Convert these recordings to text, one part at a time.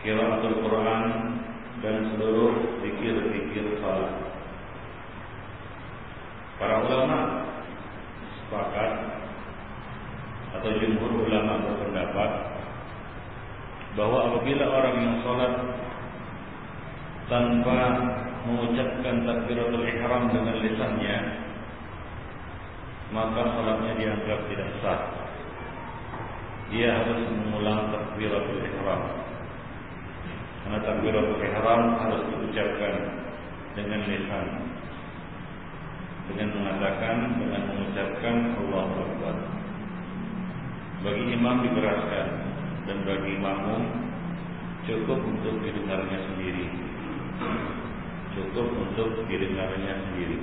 kiraatul Quran dan seluruh zikir-zikir salat. Para ulama sepakat atau jumhur ulama berpendapat bahwa apabila orang yang sholat tanpa mengucapkan takbiratul ihram dengan lisannya maka salatnya dianggap tidak sah dia harus mengulang takbiratul ihram karena takbiratul ihram harus diucapkan dengan lisan. Dengan mengatakan dengan mengucapkan Allahu Akbar. Bagi imam dikeraskan dan bagi makmum cukup untuk didengarnya sendiri. Cukup untuk didengarnya sendiri.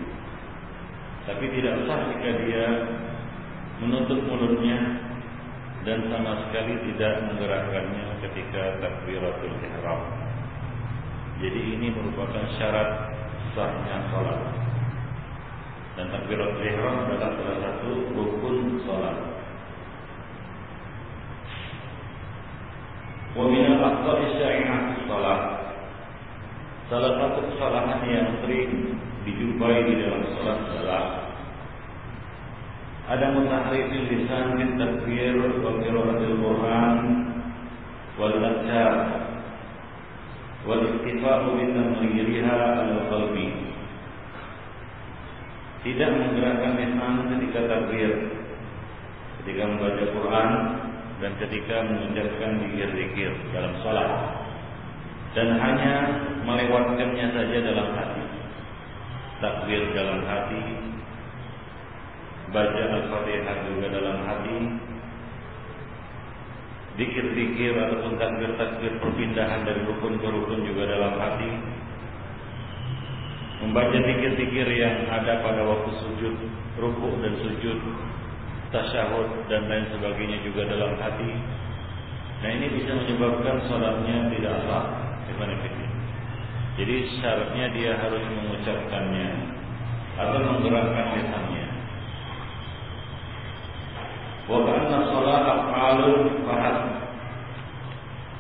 Tapi tidak sah jika dia menutup mulutnya dan sama sekali tidak menggerakkannya ketika takbiratul ihram. Jadi ini merupakan syarat sahnya salat. Dan takbiratul ihram adalah salah satu rukun salat. Wa min al-aqdar salat Salah satu kesalahan yang sering dijumpai di dalam salat adalah ada mutahrifil lisan min takbir wa qiraatil Quran wal adhkar wal iktifa'u bi tamririha al qalbi tidak menggerakkan lisan ketika takbir ketika membaca Quran dan ketika mengucapkan zikir-zikir dalam salat dan hanya melewatkannya saja dalam hati. Takbir dalam hati, baca Al-Fatihah juga dalam hati, dikir-dikir ataupun takbir-takbir perpindahan dari rukun ke rukun juga dalam hati, membaca dikir-dikir yang ada pada waktu sujud, rukuk dan sujud, tasyahud dan lain sebagainya juga dalam hati. Nah ini bisa menyebabkan sholatnya tidak sah. Jadi syaratnya dia harus mengucapkannya atau menggerakkan lisannya. Kana salat af'alun fahad.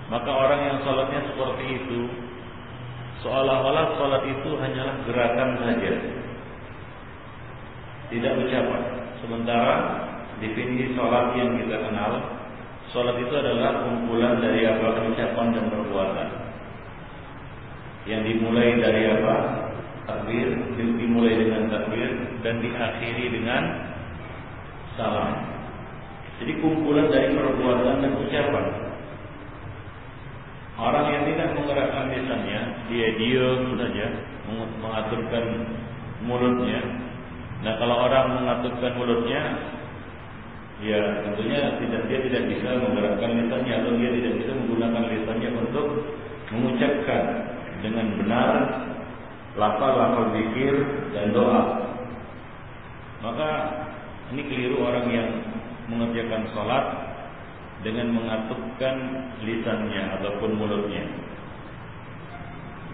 Maka orang yang salatnya seperti itu seolah-olah sholat itu hanyalah gerakan saja, tidak ucapan. Sementara definisi sholat yang kita kenal, sholat itu adalah kumpulan dari apa ucapan dan perbuatan. Yang dimulai dari apa? Takbir, dimulai dengan takbir dan diakhiri dengan salam. Jadi kumpulan dari perbuatan dan ucapan. Orang yang tidak menggerakkan lisannya, dia diam saja, mengaturkan mulutnya. Nah, kalau orang mengaturkan mulutnya, ya tentunya tidak dia tidak bisa menggerakkan lisannya atau dia tidak bisa menggunakan lisannya untuk mengucapkan dengan benar lafal-lafal zikir dan doa. Maka ini keliru orang yang mengerjakan sholat dengan mengatukkan lisannya ataupun mulutnya.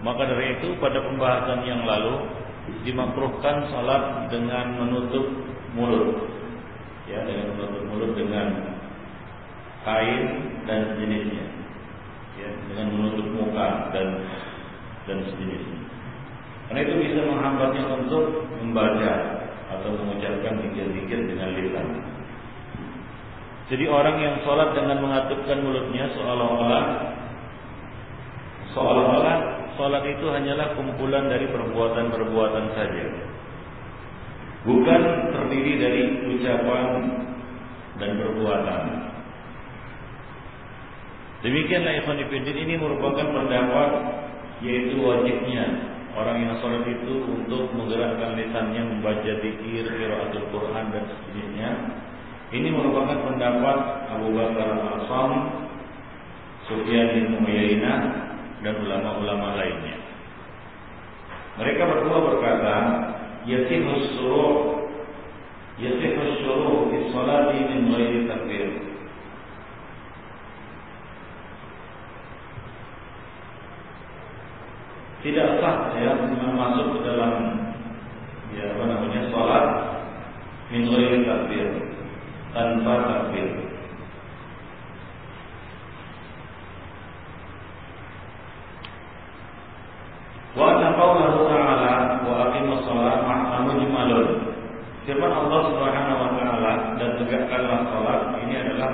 Maka dari itu pada pembahasan yang lalu dimakruhkan salat dengan menutup mulut. Ya, dengan menutup mulut dengan kain dan sejenisnya. Ya, dengan menutup muka dan dan sejenisnya. Karena itu bisa menghambatnya untuk membaca atau mengucapkan zikir-zikir dengan lisan. Jadi orang yang sholat dengan mengatupkan mulutnya seolah-olah seolah-olah sholat itu hanyalah kumpulan dari perbuatan-perbuatan saja. Bukan terdiri dari ucapan dan perbuatan. Demikianlah Ikhwan ini merupakan pendapat yaitu wajibnya orang yang sholat itu untuk menggerakkan lisannya membaca zikir, qiraatul Quran dan sejenisnya ini merupakan pendapat Abu Bakar Al-Asam, Sufyan bin Uyainah dan ulama-ulama lainnya. Mereka berdua berkata, yasihus suruh yasihus suruh fi salati min ghairi takbir. Tidak sah ya masuk ke dalam ya apa namanya salat min ghairi takbir tanpa takbir. Wa anna qawlahu ta'ala wa aqimus shalah mujmalun. Firman Allah Subhanahu wa taala dan tegakkanlah salat ini adalah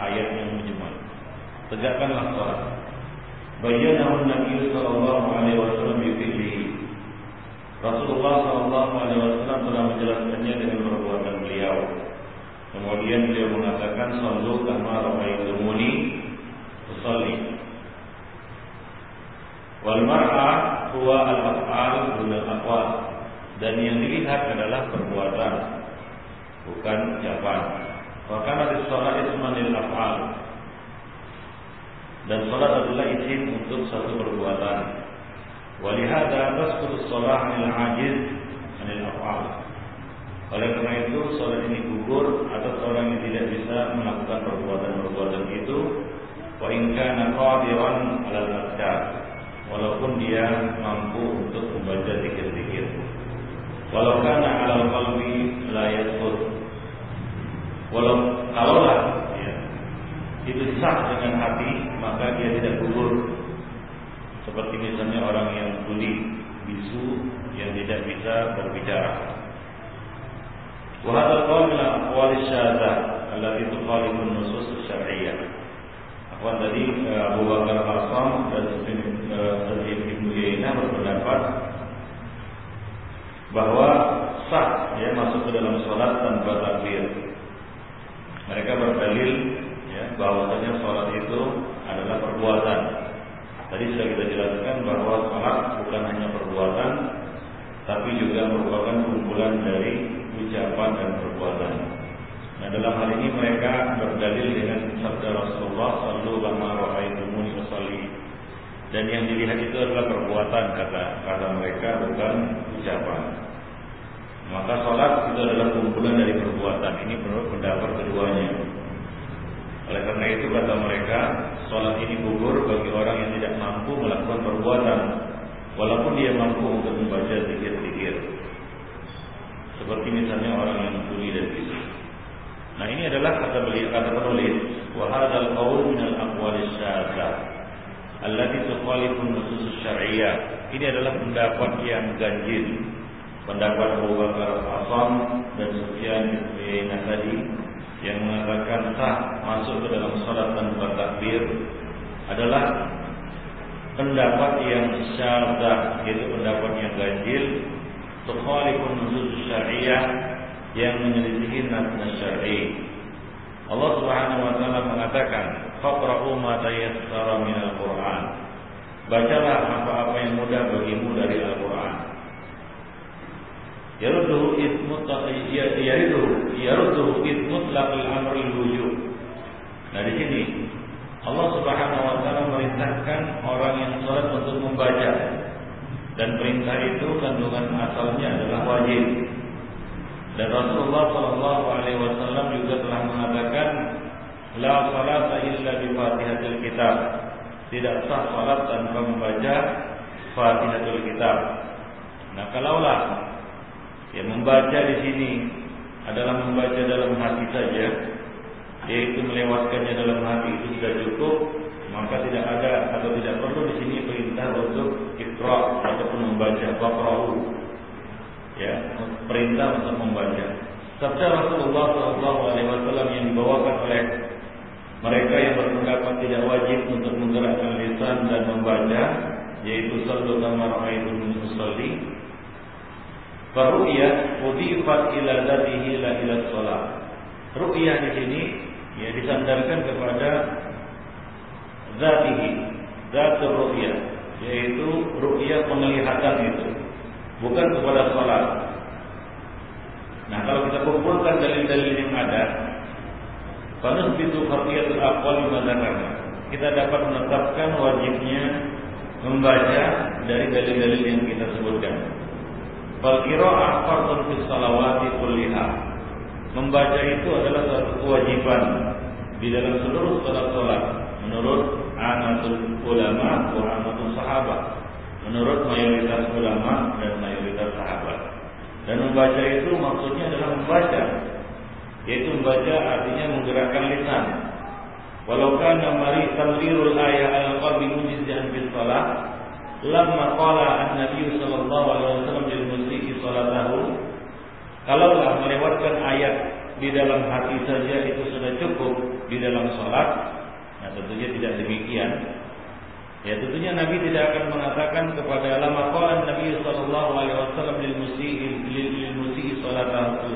ayat yang mujmal. Tegakkanlah salat. Bayyanahu Nabi sallallahu alaihi wasallam bi. Rasulullah sallallahu alaihi wasallam telah menjelaskannya dengan perbuatan beliau. Kemudian beliau mengatakan sallu kama raaitumuni usalli. Wal mar'a huwa al-af'al dun al-aqwal. Dan yang dilihat adalah perbuatan bukan ucapan. Bahkan ada sholat isman lil af'al. Dan sholat adalah isim untuk satu perbuatan. Walihada tasqutu sholat anil ajiz anil af'al. Oleh karena itu sholat ini gugur atas orang yang tidak bisa melakukan perbuatan-perbuatan itu. Wa in kana qadiran 'ala walaupun dia mampu untuk membaca zikir-zikir. Walau kana 'ala qalbi la yadhkur. Walau kalaulah ya, itu sah dengan hati maka dia tidak gugur. Seperti misalnya orang yang tuli bisu yang tidak bisa berbicara وهذا القول من الأقوال الشاذة التي تخالف النصوص الشرعية Akhwan tadi Abu Bakar Al-Asam dan Sufyan Ibnu Yainah berpendapat bahwa sah ya masuk ke dalam sholat tanpa takbir. Mereka berdalil ya bahwasanya sholat itu adalah perbuatan. Tadi sudah kita jelaskan bahwa sholat bukan hanya perbuatan, tapi juga merupakan kumpulan dari ucapan dan perbuatan. Nah dalam hal ini mereka berdalil dengan sabda Rasulullah Sallu kama ra'aitumuni usalli. Dan yang dilihat itu adalah perbuatan kata kata mereka bukan ucapan. Maka sholat itu adalah kumpulan dari perbuatan. Ini menurut pendapat keduanya. Oleh karena itu kata mereka, sholat ini gugur bagi orang yang tidak mampu melakukan perbuatan, walaupun dia mampu untuk membaca zikir-zikir. Seperti misalnya orang yang tuli dan bisu. Nah ini adalah kata beliau kata penulis wa hadzal qaul min al aqwal allati tukhalifun nusus syariah. Ini adalah pendapat yang ganjil. Pendapat Abu Bakar Asam dan Sufyan bin tadi yang mengatakan sah masuk ke dalam salat tanpa takbir adalah pendapat yang syadzah yaitu pendapat yang ganjil tukhalifun nusus syariah yang menyelisihi nas syar'i. Allah Subhanahu wa taala mengatakan, "Faqra'u ma tayassara minal Qur'an." Bacalah apa-apa yang mudah bagimu dari Al-Qur'an. Yarudduhu ismut yariduhu yarudduhu ismut laqal amri wujub. Nah di sini Allah Subhanahu wa taala merintahkan orang yang salat untuk membaca dan perintah itu kandungan asalnya adalah wajib. Dan Rasulullah Shallallahu Alaihi Wasallam juga telah mengatakan, la salat illa bi Fatihatil Kitab. Tidak sah salat tanpa membaca Fatihatul Kitab. Nah, kalaulah yang membaca di sini adalah membaca dalam hati saja, yaitu melewatkannya dalam hati itu sudah cukup, maka tidak ada atau tidak perlu di sini perintah untuk ikra ataupun membaca baqra'u ya perintah untuk membaca. Sabda Rasulullah SAW yang dibawakan oleh mereka yang berpendapat tidak wajib untuk menggerakkan lisan dan membaca, yaitu sallu kama ra'aitum usalli. Faru'ya udifat ila dzatihi la ila shalah. Ru'yah di sini ya disandarkan kepada zatihi, zatul ru'yah, yaitu ru'yah penglihatan itu bukan kepada sholat. Nah kalau kita kumpulkan dalil-dalil yang ada, panus itu aqwal karena kita dapat menetapkan wajibnya membaca dari dalil-dalil yang kita sebutkan. Fal qira'ah fardhun fi salawati kulliha. Membaca itu adalah satu kewajiban di dalam seluruh salat-salat menurut anatul ulama wa anatul sahabat menurut mayoritas ulama dan mayoritas sahabat. Dan membaca itu maksudnya adalah membaca, yaitu membaca artinya menggerakkan lisan. Walau kana mari tamrirul ayat al-qalbi mujizan bis salat, lamma qala an-nabiy sallallahu alaihi wasallam lil musii salatahu, kalaulah melewatkan ayat di dalam hati saja itu sudah cukup di dalam salat, tentunya tidak demikian Ya tentunya Nabi tidak akan mengatakan kepada lama qala Nabi sallallahu alaihi wasallam lil musii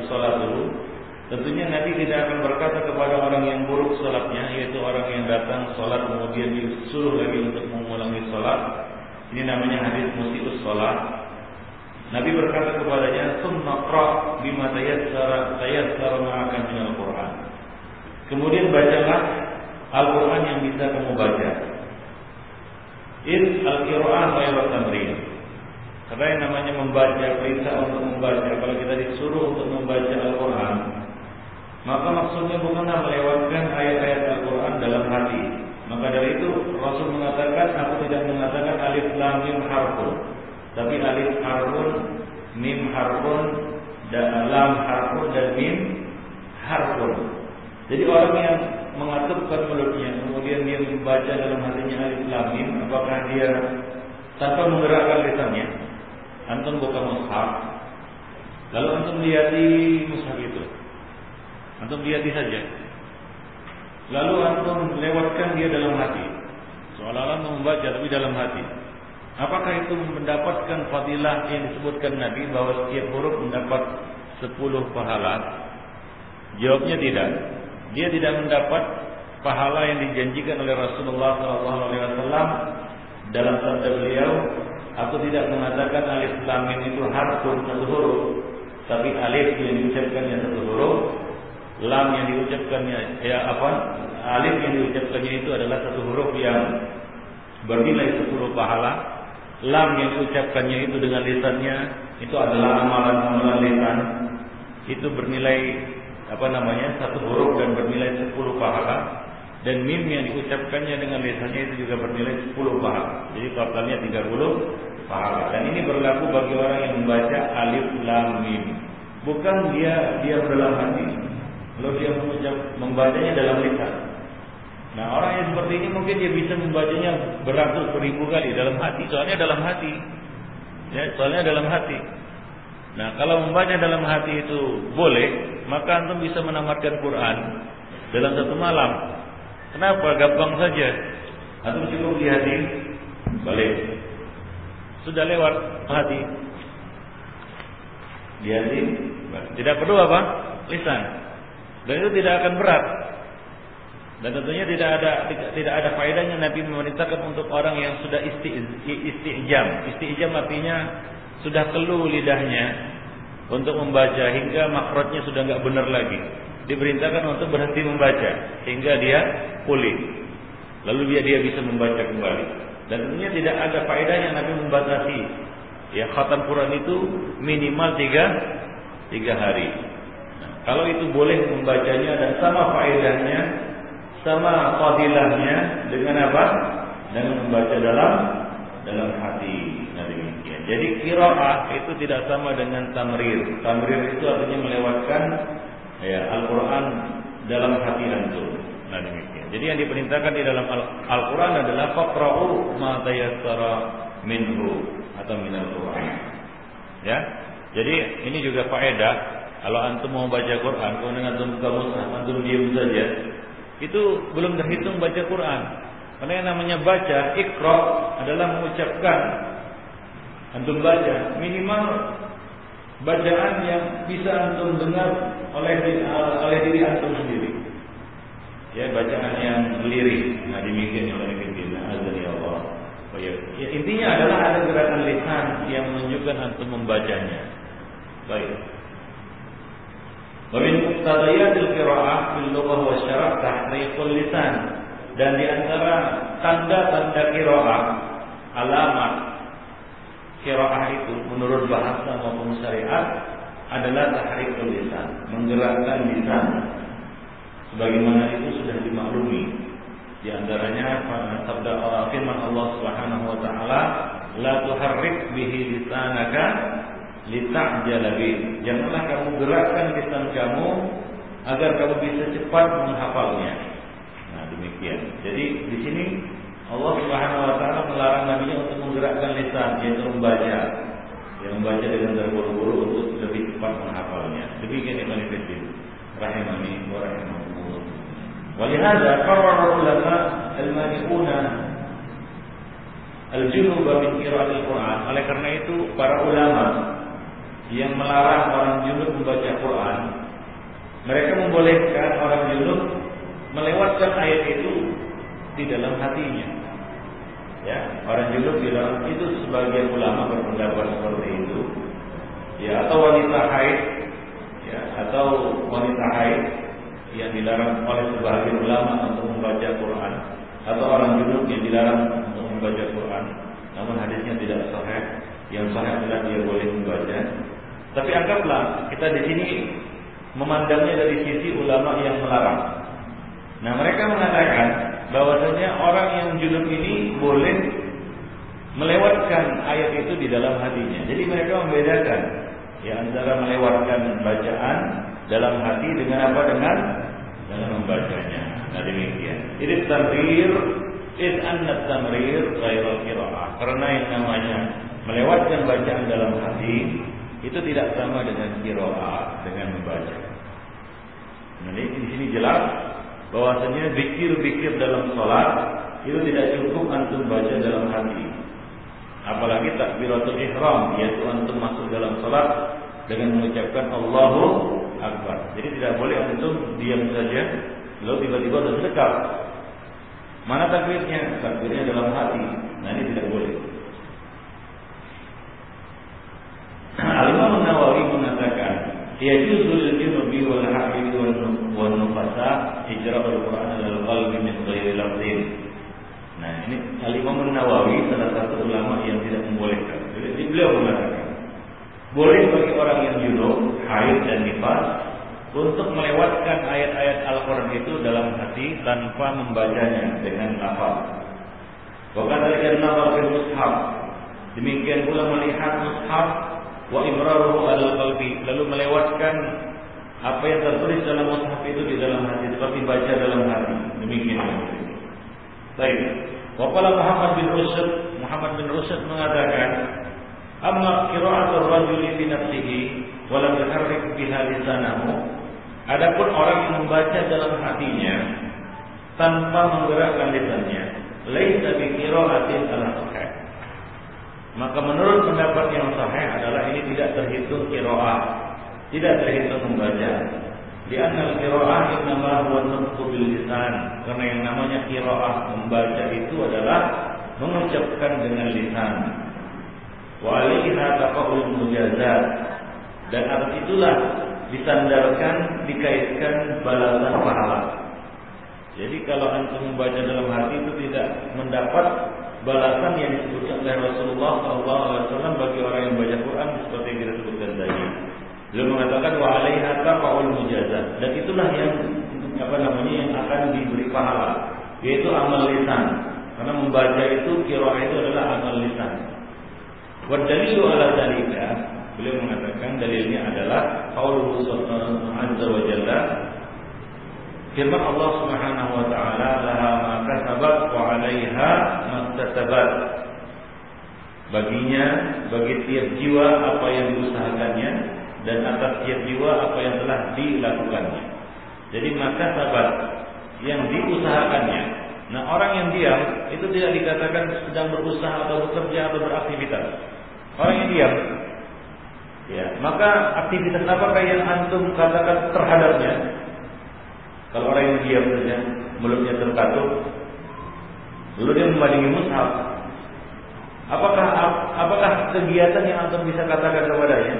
salatuhu. Tentunya Nabi tidak akan berkata kepada orang yang buruk salatnya yaitu orang yang datang salat kemudian disuruh lagi untuk mengulangi salat. Ini namanya hadis musiius salat. Nabi berkata kepadanya, "Tsumma qra bima tayassara tayassara ma'aka minal Qur'an." Kemudian bacalah Al-Qur'an yang bisa kamu baca. In al-qira'ah ghairu tamrin. Karena yang namanya membaca perintah untuk membaca kalau kita disuruh untuk membaca Al-Qur'an maka maksudnya bukanlah melewatkan ayat-ayat Al-Qur'an dalam hati. Maka dari itu Rasul mengatakan aku tidak mengatakan alif lam mim harfun, tapi alif harfun, mim harfun, dan lam harfun dan mim harfun. Jadi orang yang mengatupkan mulutnya, kemudian dia membaca dalam hatinya alif lam apakah dia tanpa menggerakkan lisannya? Antum buka mushaf. Lalu antum lihat di mushaf itu. Antum lihat saja. Lalu antum lewatkan dia dalam hati. Seolah-olah membaca tapi dalam hati. Apakah itu mendapatkan fadilah yang disebutkan Nabi bahwa setiap huruf mendapat 10 pahala? Jawabnya tidak dia tidak mendapat pahala yang dijanjikan oleh Rasulullah SAW dalam sabda beliau, aku tidak mengatakan alif lam itu harfun satu huruf, tapi alif yang diucapkannya satu huruf, lam yang diucapkannya ya apa? Alif yang diucapkannya itu adalah satu huruf yang bernilai sepuluh pahala. Lam yang diucapkannya itu dengan lisannya itu adalah amalan-amalan lisan itu bernilai apa namanya satu huruf dan bernilai sepuluh pahala dan mim yang diucapkannya dengan lisannya itu juga bernilai sepuluh pahala. Jadi totalnya tiga puluh pahala. Dan ini berlaku bagi orang yang membaca alif lam mim. Bukan dia dia dalam hati. Kalau dia mengucap membacanya dalam lisan. Nah orang yang seperti ini mungkin dia bisa membacanya beratus beribu kali dalam hati, soalnya dalam hati. Ya, soalnya dalam hati. Nah kalau membaca dalam hati itu boleh, maka antum bisa menamatkan Quran dalam satu malam. Kenapa? Gampang saja. Antum cukup di hati, balik. Sudah lewat hati. Di hati, tidak perlu apa? Lisan. Dan itu tidak akan berat. Dan tentunya tidak ada tidak ada faedahnya Nabi memerintahkan untuk orang yang sudah isti, istijam. Istijam artinya sudah keluh lidahnya untuk membaca hingga makrotnya sudah nggak benar lagi. Diperintahkan untuk berhenti membaca hingga dia pulih. Lalu dia dia bisa membaca kembali. Dan tentunya tidak ada faedahnya Nabi membatasi. Ya khatam Quran itu minimal tiga tiga hari. Nah, kalau itu boleh membacanya dan sama faedahnya sama fadilahnya dengan apa? Dengan membaca dalam dalam hati. Jadi qiraah itu tidak sama dengan tamrir. Tamrir itu artinya melewatkan ya Al-Qur'an dalam hati antum. Nah demikian. Jadi yang diperintahkan di dalam Al-Qur'an adalah faqra'u ma minhu atau minal Qur'an. Ya. Jadi ini juga faedah kalau antum mau baca Quran, kemudian antum buka mushaf, antum diam saja, itu belum terhitung baca Quran. Karena yang namanya baca, ikra adalah mengucapkan antum baca minimal bacaan yang bisa antum dengar oleh oleh diri antum sendiri. Ya, bacaan yang lirik. Nah, demikian yang oleh kita azan ya Allah. Ya. ya, intinya adalah ada gerakan lisan yang menunjukkan antum membacanya. Baik. Wa min muqtadayatil qira'ah fil lughah wa syarah tahriqul lisan. Dan di antara tanda-tanda qira'ah alamat qira'ah itu menurut bahasa maupun syariat adalah tahrikul lisan, menggerakkan lisan. Sebagaimana itu sudah dimaklumi. Di antaranya sabda Allah firman Allah Subhanahu wa taala, "La tuharrik bihi lisanaka litajala bih. Janganlah kamu gerakkan lisan kamu agar kamu bisa cepat menghafalnya. Nah, demikian. Jadi di sini Allah Subhanahu wa taala melarang nabinya untuk menggerakkan lisan yaitu membaca. Yang membaca dengan terburu-buru untuk lebih cepat menghafalnya. Demikian Ibnu Katsir rahimani wa qarrara ulama al-mani'una al-junub min qira'atil Quran. Oleh karena itu para ulama yang melarang orang junub membaca Quran, mereka membolehkan orang junub melewatkan ayat itu di dalam hatinya. Ya, orang di dalam itu sebagian ulama berpendapat seperti itu. Ya, atau wanita haid, ya, atau wanita haid yang dilarang oleh sebagian ulama untuk membaca Quran, atau orang junub yang dilarang untuk membaca Quran, namun hadisnya tidak sahih. Yang sahih adalah dia boleh membaca tapi anggaplah kita di sini memandangnya dari sisi ulama yang melarang. Nah mereka mengatakan bahwasanya orang yang junub ini boleh melewatkan ayat itu di dalam hatinya. Jadi mereka membedakan ya antara melewatkan bacaan dalam hati dengan apa dengan dengan membacanya. Nah demikian. Ini tamrir is anna tamrir ghairul qiraah. Karena yang namanya melewatkan bacaan dalam hati itu tidak sama dengan kiroa dengan membaca. Nah, di sini jelas bahwasanya zikir-zikir dalam sholat itu tidak cukup antum baca dalam hati. Apalagi takbiratul ihram yaitu antum masuk dalam sholat dengan mengucapkan Allahu Akbar. Jadi tidak boleh antum diam saja lalu tiba-tiba sudah. Mana takbirnya? Takbirnya dalam hati. Nah ini tidak boleh. Al-Imam Nawawi mengatakan, "Yajuzu lil-junubi wal haid wal nufasa ijra'ul Qur'an al-qalbi min ghairi lafzin." Nah, ini Al-Imam Nawawi salah satu ulama yang tidak membolehkan. Jadi beliau mengatakan, boleh bagi orang yang junub, haid dan nifas untuk melewatkan ayat-ayat Al-Quran itu dalam hati tanpa membacanya dengan lafaz. Bahkan dari nazar fil mushaf. Demikian pula melihat mushaf wa imraruhu al qalbi lalu melewatkan apa yang tertulis dalam mushaf itu di dalam hati seperti baca dalam hati demikian Baik. Waqala Muhammad bin Rusyd, Muhammad bin Rusyd mengatakan, "Amma qira'atul rajuli fi nafsihi wa lam yuharrik biha lisanahu." Adapun orang yang membaca dalam hatinya tanpa menggerakkan lisannya, laisa bi qira'atin al-sahih. Maka menurut pendapat yang sahih adalah ini tidak terhitung qira'ah, tidak terhitung membaca. Di anna al-qira'ah innama huwa nutqu lisan. Karena yang namanya qira'ah membaca itu adalah mengucapkan dengan lisan. Wa alaiha taqaul mujazat. Dan atas itulah disandarkan dikaitkan balasan pahala. Jadi kalau antum membaca dalam hati itu tidak mendapat balasan yang disebutkan oleh Rasulullah SAW bagi orang yang baca Quran seperti yang kita sebutkan tadi. Beliau mengatakan wa alaiha taqaul mujazat dan itulah yang apa namanya yang akan diberi pahala yaitu amal lisan. Karena membaca itu kira itu adalah amal lisan. Wa dalilu ala dalika Beliau mengatakan dalilnya adalah qaulullah azza wa jalla firman Allah Subhanahu wa taala maktasabat baginya bagi tiap jiwa apa yang diusahakannya dan atas tiap jiwa apa yang telah dilakukannya. Jadi maka sabat yang diusahakannya. Nah orang yang diam itu tidak dikatakan sedang berusaha atau bekerja atau beraktivitas. Orang yang diam Ya, maka aktivitas apakah yang antum katakan terhadapnya? Kalau orang yang diam saja, mulutnya terkatup, lalu dia membandingi mushaf. Apakah apakah kegiatan yang antum bisa katakan kepadanya?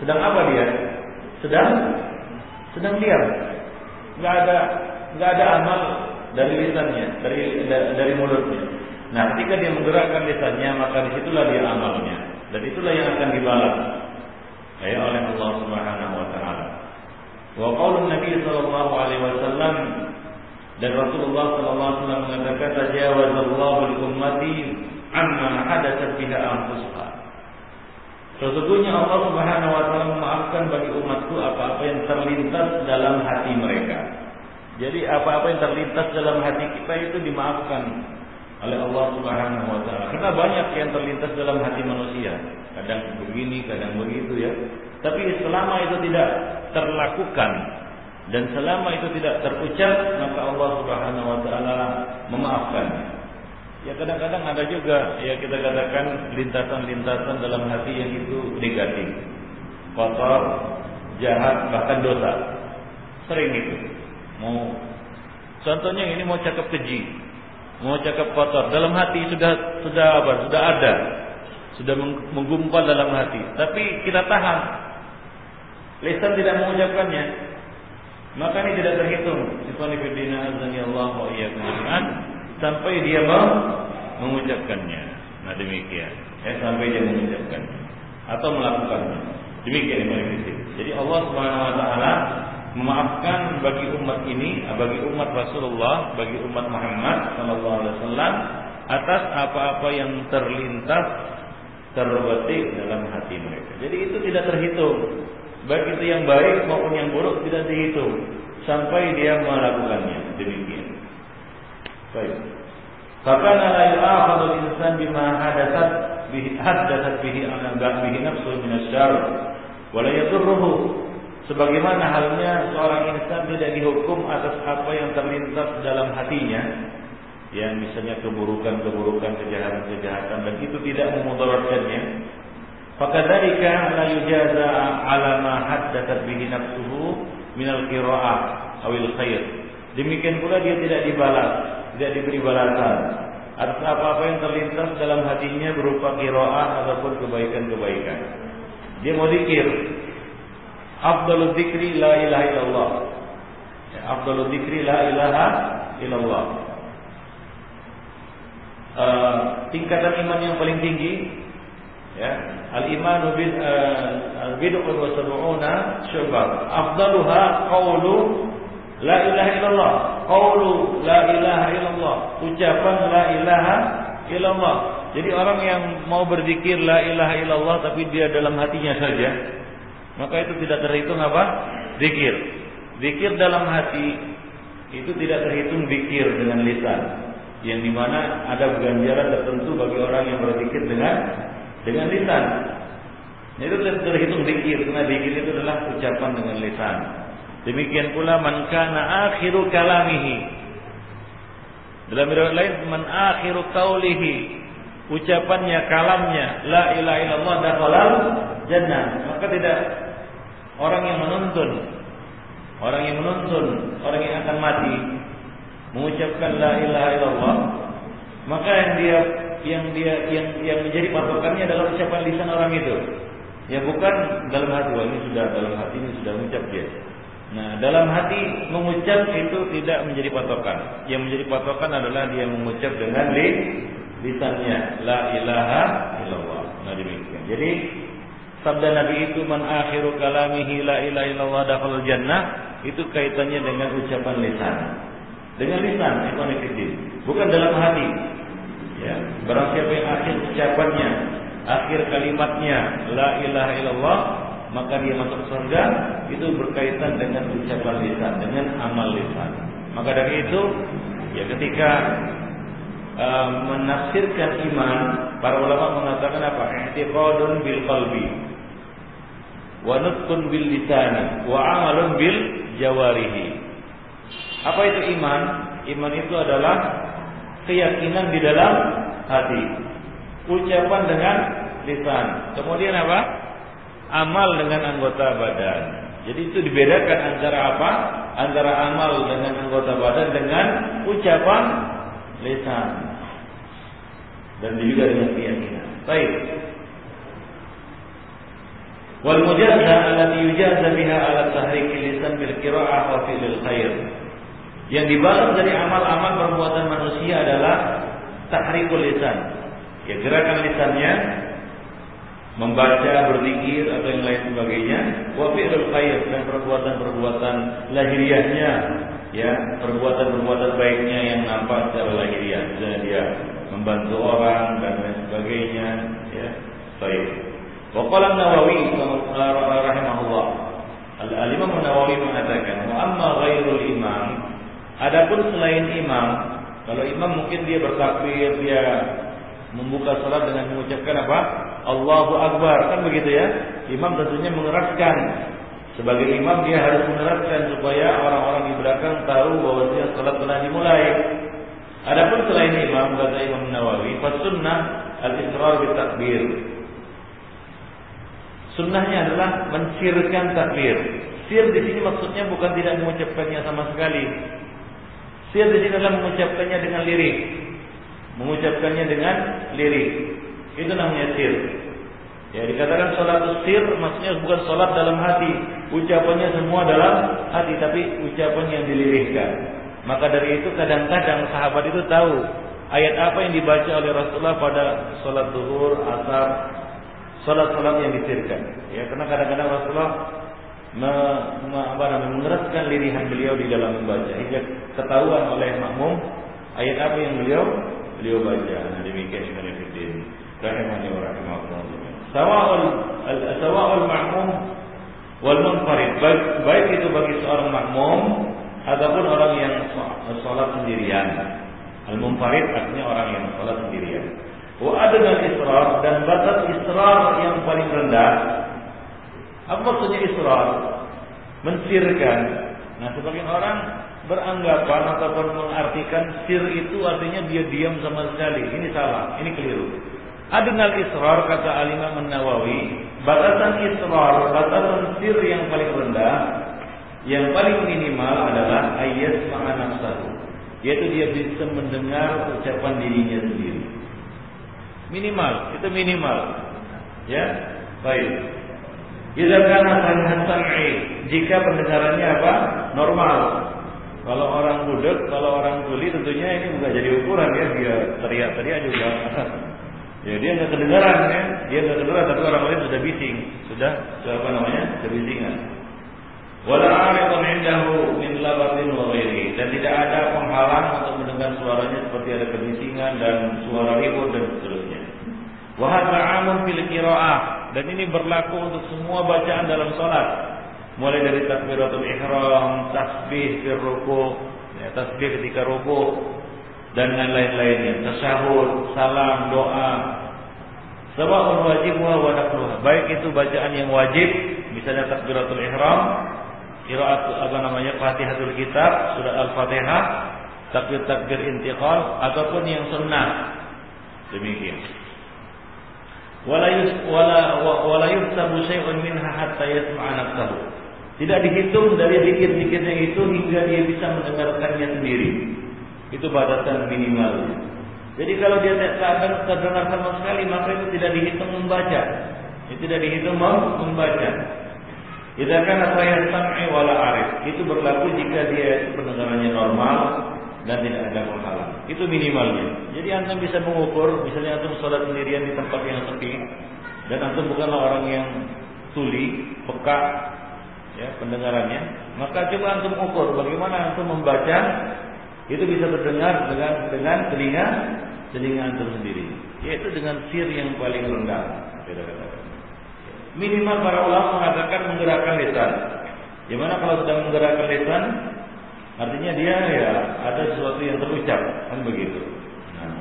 Sedang apa dia? Sedang sedang diam. Enggak ada enggak ada amal dari lisannya, dari dari mulutnya. Nah, ketika dia menggerakkan lisannya, maka di situlah dia amalnya. Dan itulah yang akan dibalas ya oleh Allah Subhanahu wa taala. Wa qaulun Nabi sallallahu alaihi wasallam dan Rasulullah sallallahu alaihi wasallam mengatakan tajawazallahu li ummati amma hadatsat biha anfusuha. Sesungguhnya Allah Subhanahu wa taala memaafkan bagi umatku apa-apa yang terlintas dalam hati mereka. Jadi apa-apa yang terlintas dalam hati kita itu dimaafkan oleh Allah Subhanahu wa taala. Karena banyak yang terlintas dalam hati manusia. Kadang begini, kadang begitu ya. Tapi selama itu tidak terlakukan dan selama itu tidak terucap, maka Allah Subhanahu wa taala memaafkan. Ya kadang-kadang ada juga ya kita katakan lintasan-lintasan dalam hati yang itu negatif. Kotor, jahat, bahkan dosa. Sering itu. Mau contohnya ini mau cakap keji, mau cakap kotor dalam hati sudah sudah apa sudah ada sudah menggumpal dalam hati tapi kita tahan lisan tidak mengucapkannya maka ini tidak terhitung. Ikhwanifidina azani Allah wa iyyakum sampai dia mau mengucapkannya. Nah demikian. Eh sampai dia mengucapkannya atau melakukannya. Demikian Ikhwanifidina jadi Allah Subhanahu wa taala memaafkan bagi umat ini, bagi umat Rasulullah, bagi umat Muhammad sallallahu alaihi wasallam atas apa-apa yang terlintas terbetik dalam hati mereka. Jadi itu tidak terhitung. Baik itu yang baik maupun yang buruk tidak dihitung sampai dia melakukannya. Demikian. Baik. Fakana la yu'akhadhu al-insan bima hadatsat bihi hadatsat bihi bihi nafsu min asy-syarr wa la yadurruhu Sebagaimana halnya seorang insan tidak dihukum atas apa yang terlintas dalam hatinya, yang misalnya keburukan-keburukan, kejahatan-kejahatan dan itu tidak memudaratkannya. Fakadzalika la yujaza ala ma haddathat bihi nafsuhu min al-qira'ah awil khair. Demikian pula dia tidak dibalas, tidak diberi balasan atas apa-apa yang terlintas dalam hatinya berupa qiraah ataupun kebaikan-kebaikan. Dia mau dikir, afdalu dzikri la ilaha illallah. Afdalu dzikri la ilaha illallah. Uh, tingkatan iman yang paling tinggi ya al imanu bil uh, bid'un wa sab'una syu'bah afdaluha qawlu la ilaha illallah qawlu la ilaha illallah ucapan la ilaha illallah jadi orang yang mau berzikir la ilaha illallah tapi dia dalam hatinya saja maka itu tidak terhitung apa? Zikir. Zikir dalam hati itu tidak terhitung zikir dengan lisan. yang di mana ada ganjaran tertentu bagi orang yang berzikir dengan dengan lisan. Itu terhitung dikir karena dikir itu adalah ucapan dengan lisan. Demikian pula man kana akhiru kalamihi. Dalam riwayat lain man akhiru qaulihi ucapannya kalamnya la ilaha illallah dakhalal jannah. Maka tidak orang yang menuntun orang yang menuntun orang yang akan mati mengucapkan la ilaha illallah maka yang dia yang dia yang yang menjadi patokannya adalah ucapan lisan orang itu. Ya bukan dalam hati ini sudah dalam hati ini sudah mengucap dia. Nah dalam hati mengucap itu tidak menjadi patokan. Yang menjadi patokan adalah dia mengucap dengan li, lisannya. La ilaha illallah. Nah demikian. Jadi sabda Nabi itu man akhiru kalamihi la ilaha illallah dakhalul jannah itu kaitannya dengan ucapan lisan. Dengan lisan ikhwanifidin bukan dalam hati ya. Barang siapa yang akhir ucapannya akhir kalimatnya la ilaha illallah maka dia masuk surga itu berkaitan dengan ucapan lisan dengan amal lisan. Maka dari itu ya ketika uh, menafsirkan iman para ulama mengatakan apa? I'tiqadun bil qalbi wa nutqun bil lisani wa amalun bil jawarihi. Apa itu iman? Iman itu adalah keyakinan di dalam hati. Ucapan dengan lisan. Kemudian apa? Amal dengan anggota badan. Jadi itu dibedakan antara apa? Antara amal dengan anggota badan dengan ucapan lisan. Dan juga dengan keyakinan. Baik. Wal mujazah allati yujaza biha ala tahriki lisan bil qira'ah wa fi'lil khair. Yang dibalas dari amal-amal perbuatan manusia adalah tahrikul lisan. Ya gerakan lisannya membaca, berzikir atau yang lain sebagainya, wa fi'lul khair dan perbuatan-perbuatan lahiriahnya, ya, perbuatan-perbuatan baiknya yang nampak secara lahiriah. Misalnya dia membantu orang dan lain sebagainya, ya. Baik. Wa qala Nawawi rahimahullah. Al-Imam Nawawi mengatakan, "Wa amma ghairul imam Adapun selain imam, kalau imam mungkin dia bertakbir, dia membuka salat dengan mengucapkan apa? Allahu Akbar, kan begitu ya? Imam tentunya mengeraskan. Sebagai imam dia harus mengeraskan supaya orang-orang di belakang tahu bahwa dia salat telah dimulai. Adapun selain imam kata Imam Nawawi, sunnah al-israr bi takbir. Sunnahnya adalah mencirkan takbir. Sir di sini maksudnya bukan tidak mengucapkannya sama sekali, Sir di sini adalah mengucapkannya dengan lirik. Mengucapkannya dengan lirik. Itu namanya sir. Ya dikatakan sholat sir maksudnya bukan sholat dalam hati. Ucapannya semua dalam hati tapi ucapan yang dilirikkan. Maka dari itu kadang-kadang sahabat itu tahu ayat apa yang dibaca oleh Rasulullah pada sholat zuhur, asar, sholat-sholat yang disirkan. Ya karena kadang-kadang Rasulullah me, me, apa mengeraskan lirihan beliau di dalam membaca hingga ketahuan oleh makmum ayat apa yang beliau beliau baca. Nah, demikian Ibnu Fiddin rahimani wa rahimakumullah. Sawa'ul sawa'ul makmum wal munfarid baik, baik itu bagi seorang makmum ataupun orang yang sholat sendirian. Al munfarid artinya orang yang sholat sendirian. Wa adna israr dan batas israr yang paling rendah apa maksudnya israr? Mensirkan. Nah, sebagian orang beranggapan ataupun mengartikan sir itu artinya dia diam sama sekali. Ini salah, ini keliru. Adnal israr kata Alimah Nawawi, batasan israr, batasan sir yang paling rendah, yang paling minimal adalah ayat ma'ana nafsahu. Yaitu dia bisa mendengar ucapan dirinya sendiri. Minimal, itu minimal. Ya, baik. Jika karena sam'i, jika pendengarannya apa? Normal. Kalau orang budek, kalau orang tuli tentunya ini bukan jadi ukuran ya, dia teriak-teriak juga. ya dia nggak kedengaran ya, dia nggak kedengaran tapi orang lain sudah bising, sudah apa namanya? Kebisingan. Wala arifun indahu min labatin wa ghairi dan tidak ada penghalang untuk mendengar suaranya seperti ada kebisingan dan suara ribut dan seterusnya. Wa hadza amun fil qira'ah dan ini berlaku untuk semua bacaan dalam sholat mulai dari takbiratul ihram tasbih fil ruku ya, tasbih ketika ruku dan lain-lainnya, tasyahud, salam, doa. Sawa'un wajib wa naqluha. Baik itu bacaan yang wajib, misalnya takbiratul ihram, qiraat apa namanya Fatihatul Kitab, surat Al-Fatihah, takbir-takbir intiqal ataupun yang sunnah. Demikian. Wala wala wala yusabu syai'un minha hatta yasma'a nafsahu. Tidak dihitung dari dikit-dikitnya itu hingga dia bisa mendengarkannya sendiri. Itu batasan minimal. Jadi kalau dia tidak terdengar sama sekali maka itu tidak dihitung membaca. Itu tidak dihitung membaca. Tidak akan saya sam'i wala arif. Itu berlaku jika dia itu pendengarannya normal dan tidak ada penghalang. Itu minimalnya. Jadi antum bisa mengukur, misalnya antum sholat sendirian di tempat yang sepi dan antum bukanlah orang yang tuli, peka, ya pendengarannya, maka coba antum ukur bagaimana antum membaca itu bisa terdengar dengan dengan telinga telinga antum sendiri, yaitu dengan sir yang paling rendah. Minimal para ulama mengatakan menggerakkan lisan. Gimana kalau sedang menggerakkan lisan? Artinya dia ya ada sesuatu yang terucap kan begitu. Nah,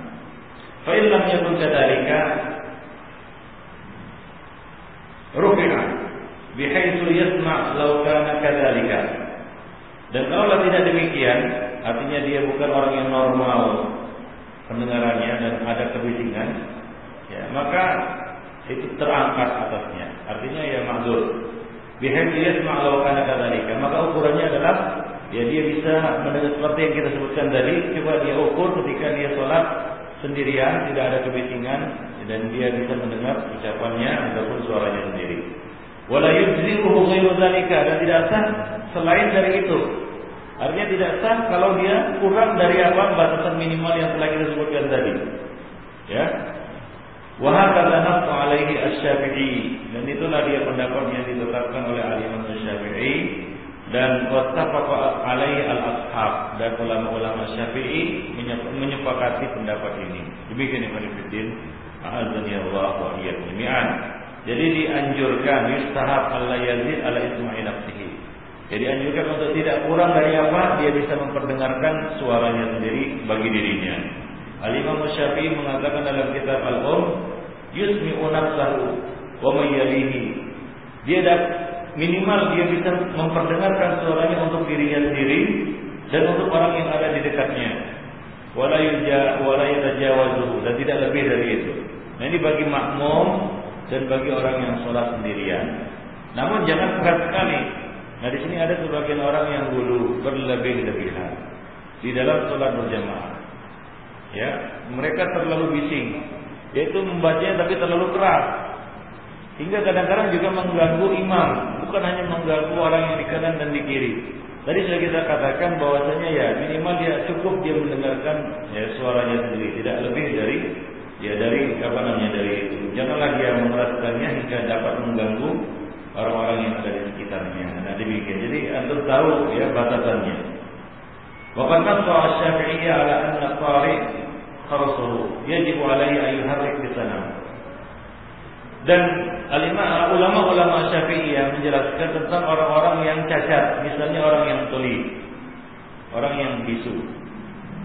fa'ilam yakun kadzalika rufi'a bihaitsu yasma' law kana kadzalika. Dan kalau tidak demikian, artinya dia bukan orang yang normal pendengarannya dan ada kebisingan, ya, maka itu terangkat atasnya. Artinya ya ma'dzur. Bihaitsu yasma' law kana kadzalika. Maka ukurannya adalah ya dia bisa mendengar seperti yang kita sebutkan tadi. Coba dia ukur ketika dia sholat sendirian, tidak ada kebisingan dan dia bisa mendengar ucapannya ataupun suaranya sendiri. Wala dan tidak sah selain dari itu. Artinya tidak sah kalau dia kurang dari apa batasan minimal yang telah kita sebutkan tadi. Ya. Wa hakadha alaihi asy-Syafi'i dan itulah dia pendapat yang ditetapkan oleh Syafi'i dan wattafaqa alaihi al-ashab dan ulama-ulama Syafi'i menyepakati pendapat ini. Demikian Ibnu Fiddin, Allah wa iyyakum jami'an. Jadi dianjurkan yustahab Allah yazid ala isma'i nafsihi. Jadi anjurkan untuk tidak kurang dari apa dia bisa memperdengarkan suaranya sendiri bagi dirinya. Al Imam Syafi'i mengatakan dalam kitab Al-Um yusmi'u nafsahu wa mayyalihi. Dia dah minimal dia bisa memperdengarkan suaranya untuk dirinya sendiri dan untuk orang yang ada di dekatnya. Dan tidak lebih dari itu. Nah ini bagi makmum dan bagi orang yang sholat sendirian. Namun jangan keras sekali. Nah di sini ada sebagian orang yang dulu berlebih-lebihan di dalam sholat berjamaah. Ya, mereka terlalu bising, yaitu membacanya tapi terlalu keras. Hingga kadang-kadang juga mengganggu imam, bukan hanya mengganggu orang yang di kanan dan di kiri. Tadi sudah kita katakan bahwasanya ya minimal dia cukup dia mendengarkan ya suaranya sendiri, tidak lebih dari ya dari apa namanya dari itu. Janganlah dia mengeraskannya hingga dapat mengganggu orang-orang yang ada di sekitarnya. Nah demikian. Jadi antum tahu ya batasannya. Waqad nassa asy-Syafi'i ala anna qari kharsuhu yajib alaihi an yuharrik lisanahu. Dan ulama-ulama Syafi'i yang menjelaskan tentang orang-orang yang cacat, misalnya orang yang tuli, orang yang bisu.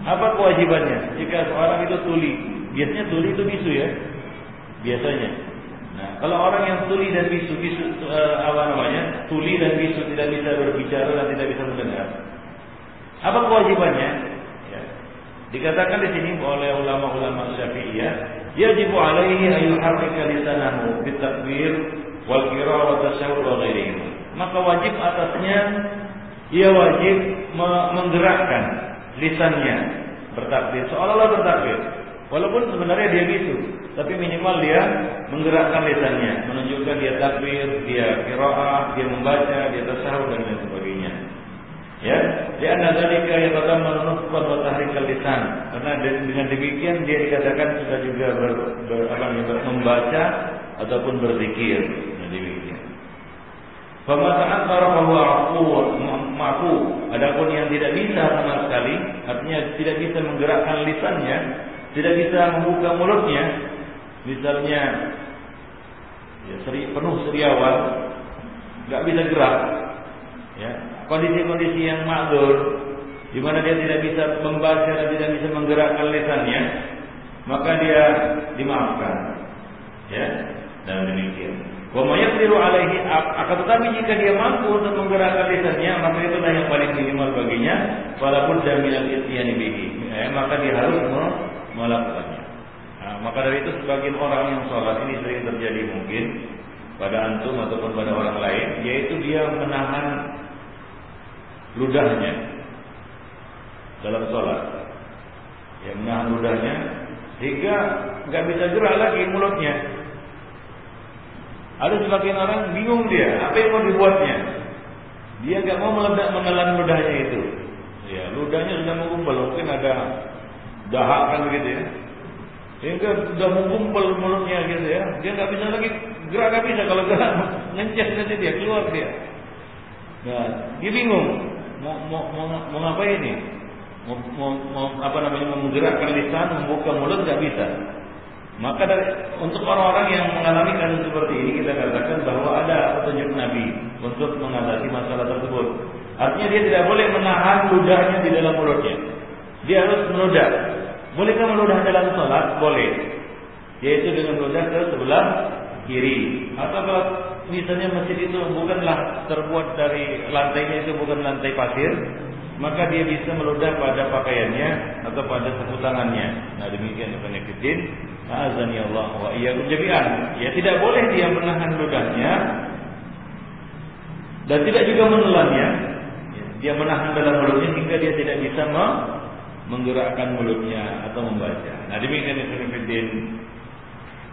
Apa kewajibannya jika seorang itu tuli? Biasanya tuli itu bisu ya. Biasanya. Nah, kalau orang yang tuli dan bisu, bisu uh, apa namanya? Tuli dan bisu tidak bisa berbicara dan tidak bisa mendengar. Apa kewajibannya? Ya. Dikatakan di sini oleh ulama-ulama Syafi'iyah, yuharrika lisanahu bitakbir wal qira wa tasyahhud wa ghairihi. Maka wajib atasnya ia wajib menggerakkan lisannya. Bertakbir seolah-olah bertakbir. Walaupun sebenarnya dia bisu tapi minimal dia menggerakkan lisannya. Menunjukkan dia takbir dia qiraah dia membaca dia tasawuf dan lain sebagainya ya dia anadzalika yatadammanu nutqan wa tahrikal lisan. Karena dengan demikian dia dikatakan sudah juga ber, ber, apa, membaca ataupun berzikir. Nah, demikian. Pemataan para bahwa aku mampu, adapun yang tidak bisa sama sekali, artinya tidak bisa menggerakkan lisannya, tidak bisa membuka mulutnya, misalnya ya, seri, penuh seriawan, nggak bisa gerak, ya kondisi-kondisi yang makdur, di mana dia tidak bisa membaca dan tidak bisa menggerakkan lisannya, maka dia dimaafkan. Ya, dan demikian. Wa mayaqdiru alaihi akan tetapi jika dia mampu untuk menggerakkan lisannya, maka itulah yang paling minimal baginya, walaupun daminal isyani bihi. Ya, maka dia harus melakukannya. Nah, maka dari itu sebagian orang yang sholat ini sering terjadi mungkin pada antum ataupun pada orang lain, yaitu dia menahan ludahnya dalam sholat. Ya menahan ludahnya sehingga nggak bisa gerak lagi mulutnya. Ada sebagian orang bingung dia, apa yang mau dibuatnya? Dia nggak mau meledak menelan ludahnya itu. Ya, ludahnya sudah mengumpul, mungkin ada dahak kan begitu ya. Sehingga sudah mengumpul mulutnya gitu ya. Dia nggak bisa lagi gerak nggak bisa kalau gerak ngencet nanti dia keluar dia. Nah, dia bingung mau mau mau, mau ngapain ini? Mau, mau, apa namanya menggerakkan lisan, membuka mulut nggak bisa. Maka dari, untuk orang-orang yang mengalami kasus seperti ini kita katakan bahwa ada petunjuk Nabi untuk mengatasi masalah tersebut. Artinya dia tidak boleh menahan ludahnya di dalam mulutnya. Dia harus meludah. Bolehkah meludah dalam sholat? Boleh. Yaitu dengan meludah ke sebelah kiri. Atau kalau misalnya masjid itu bukanlah terbuat dari lantainya itu bukan lantai pasir, maka dia bisa meludah pada pakaiannya atau pada sapu tangannya. Nah demikian Ibn Fiddin. Azan ya Allah wa iyyakum jami'an. Ya tidak boleh dia menahan ludahnya dan tidak juga menelannya. Ya, dia menahan dalam mulutnya hingga dia tidak bisa menggerakkan mulutnya atau membaca. Nah demikian Ibn Fiddin.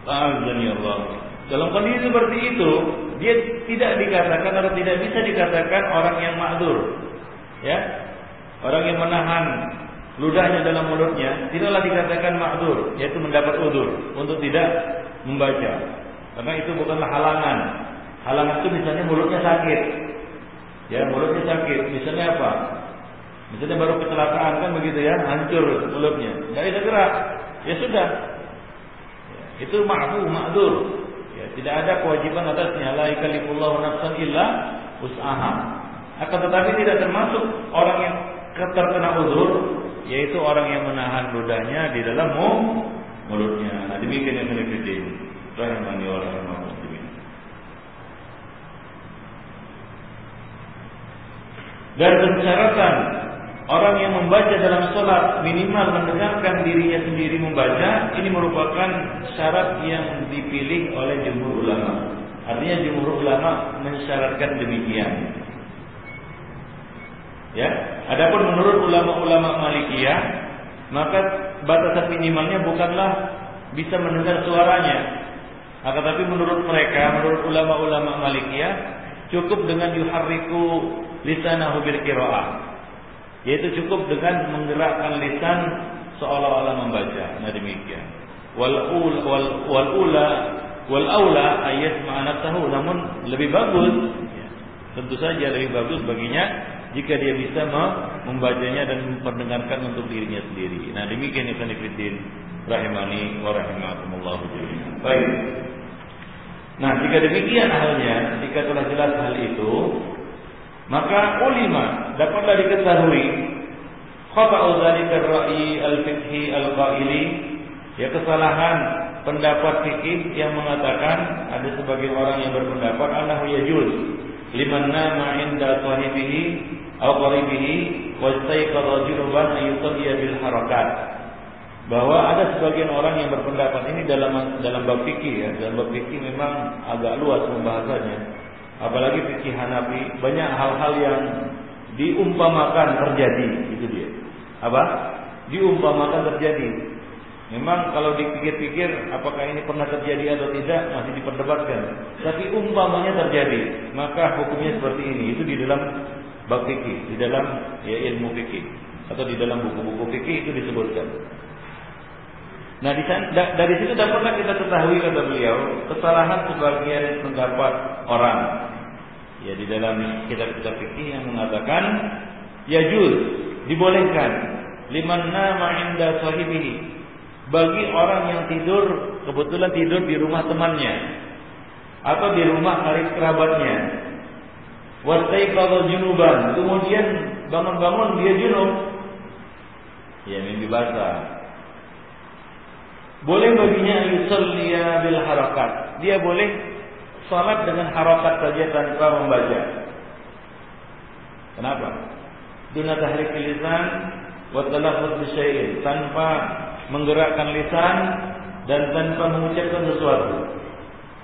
Azan ya Allah. Dalam kondisi seperti itu, dia tidak dikatakan atau tidak bisa dikatakan orang yang makdur. Ya. Orang yang menahan ludahnya dalam mulutnya tidaklah dikatakan makdur, yaitu mendapat udur untuk tidak membaca. Karena itu bukanlah halangan. Halangan itu misalnya mulutnya sakit. Ya, mulutnya sakit. Misalnya apa? Misalnya baru kecelakaan kan begitu ya, hancur mulutnya. Tidak bisa gerak. Ya sudah. Ya, itu ma'fu, makdur. Tidak ada kewajiban atasnya la yakallifullahu nafsan illa usaha. Akan tetapi tidak termasuk orang yang terkena uzur yaitu orang yang menahan ludahnya di dalam mulutnya. Nah, demikian yang menjadi rahimani wa. Dan persyaratan Orang yang membaca dalam sholat minimal mendengarkan dirinya sendiri membaca ini merupakan syarat yang dipilih oleh jumhur ulama. Artinya jumhur ulama mensyaratkan demikian. Ya, adapun menurut ulama-ulama Malikiyah, maka batasan minimalnya bukanlah bisa mendengar suaranya. Akan tapi menurut mereka, menurut ulama-ulama Malikiyah, cukup dengan yuharriku lisanahu bil qiraah yaitu cukup dengan menggerakkan lisan seolah-olah membaca. Nah demikian. Wal ul wal wal ula wal aula ayat ma'ana tahu namun lebih bagus tentu saja lebih bagus baginya jika dia bisa membacanya dan memperdengarkan untuk dirinya sendiri. Nah demikian Ibn Fiddin rahimani wa rahimakumullah Baik. Nah jika demikian halnya, jika telah jelas hal itu, maka ulima dapatlah diketahui khata'u dzalika ar-ra'yi al-fiqhi al-qaili ya kesalahan pendapat fikih yang mengatakan ada sebagian orang yang berpendapat annahu yajuz. Liman nama inda sahibihi aw qaribihi wastayqadha junuban ayusalliya bil harakat. Bahwa ada sebagian orang yang berpendapat ini dalam dalam bab fikih ya. Dalam bab fikih memang agak luas pembahasannya apalagi fikih Hanafi banyak hal-hal yang diumpamakan terjadi itu dia. Apa? Diumpamakan terjadi. Memang kalau dipikir-pikir apakah ini pernah terjadi atau tidak masih diperdebatkan. Tapi umpamanya terjadi maka hukumnya seperti ini. Itu di dalam bab fikih di dalam ya, ilmu fikih. Atau di dalam buku-buku fikih itu disebutkan Nah di sana, dari situ dapatlah kita ketahui kata beliau kesalahan sebagian pendapat orang? Ya di dalam kitab-kitab fikih yang mengatakan ya juz dibolehkan. Liman nama inda sahibihi. Bagi orang yang tidur kebetulan tidur di rumah temannya. Atau di rumah karib kerabatnya. Kalau junuban. Kemudian bangun-bangun dia junub. Ya mimpi basah. Boleh baginya yusalliya bil harakat. Dia boleh salat dengan harakat saja tanpa membaca. Kenapa? Duna tahrik lisan wa talaffuz tanpa menggerakkan lisan dan tanpa mengucapkan sesuatu.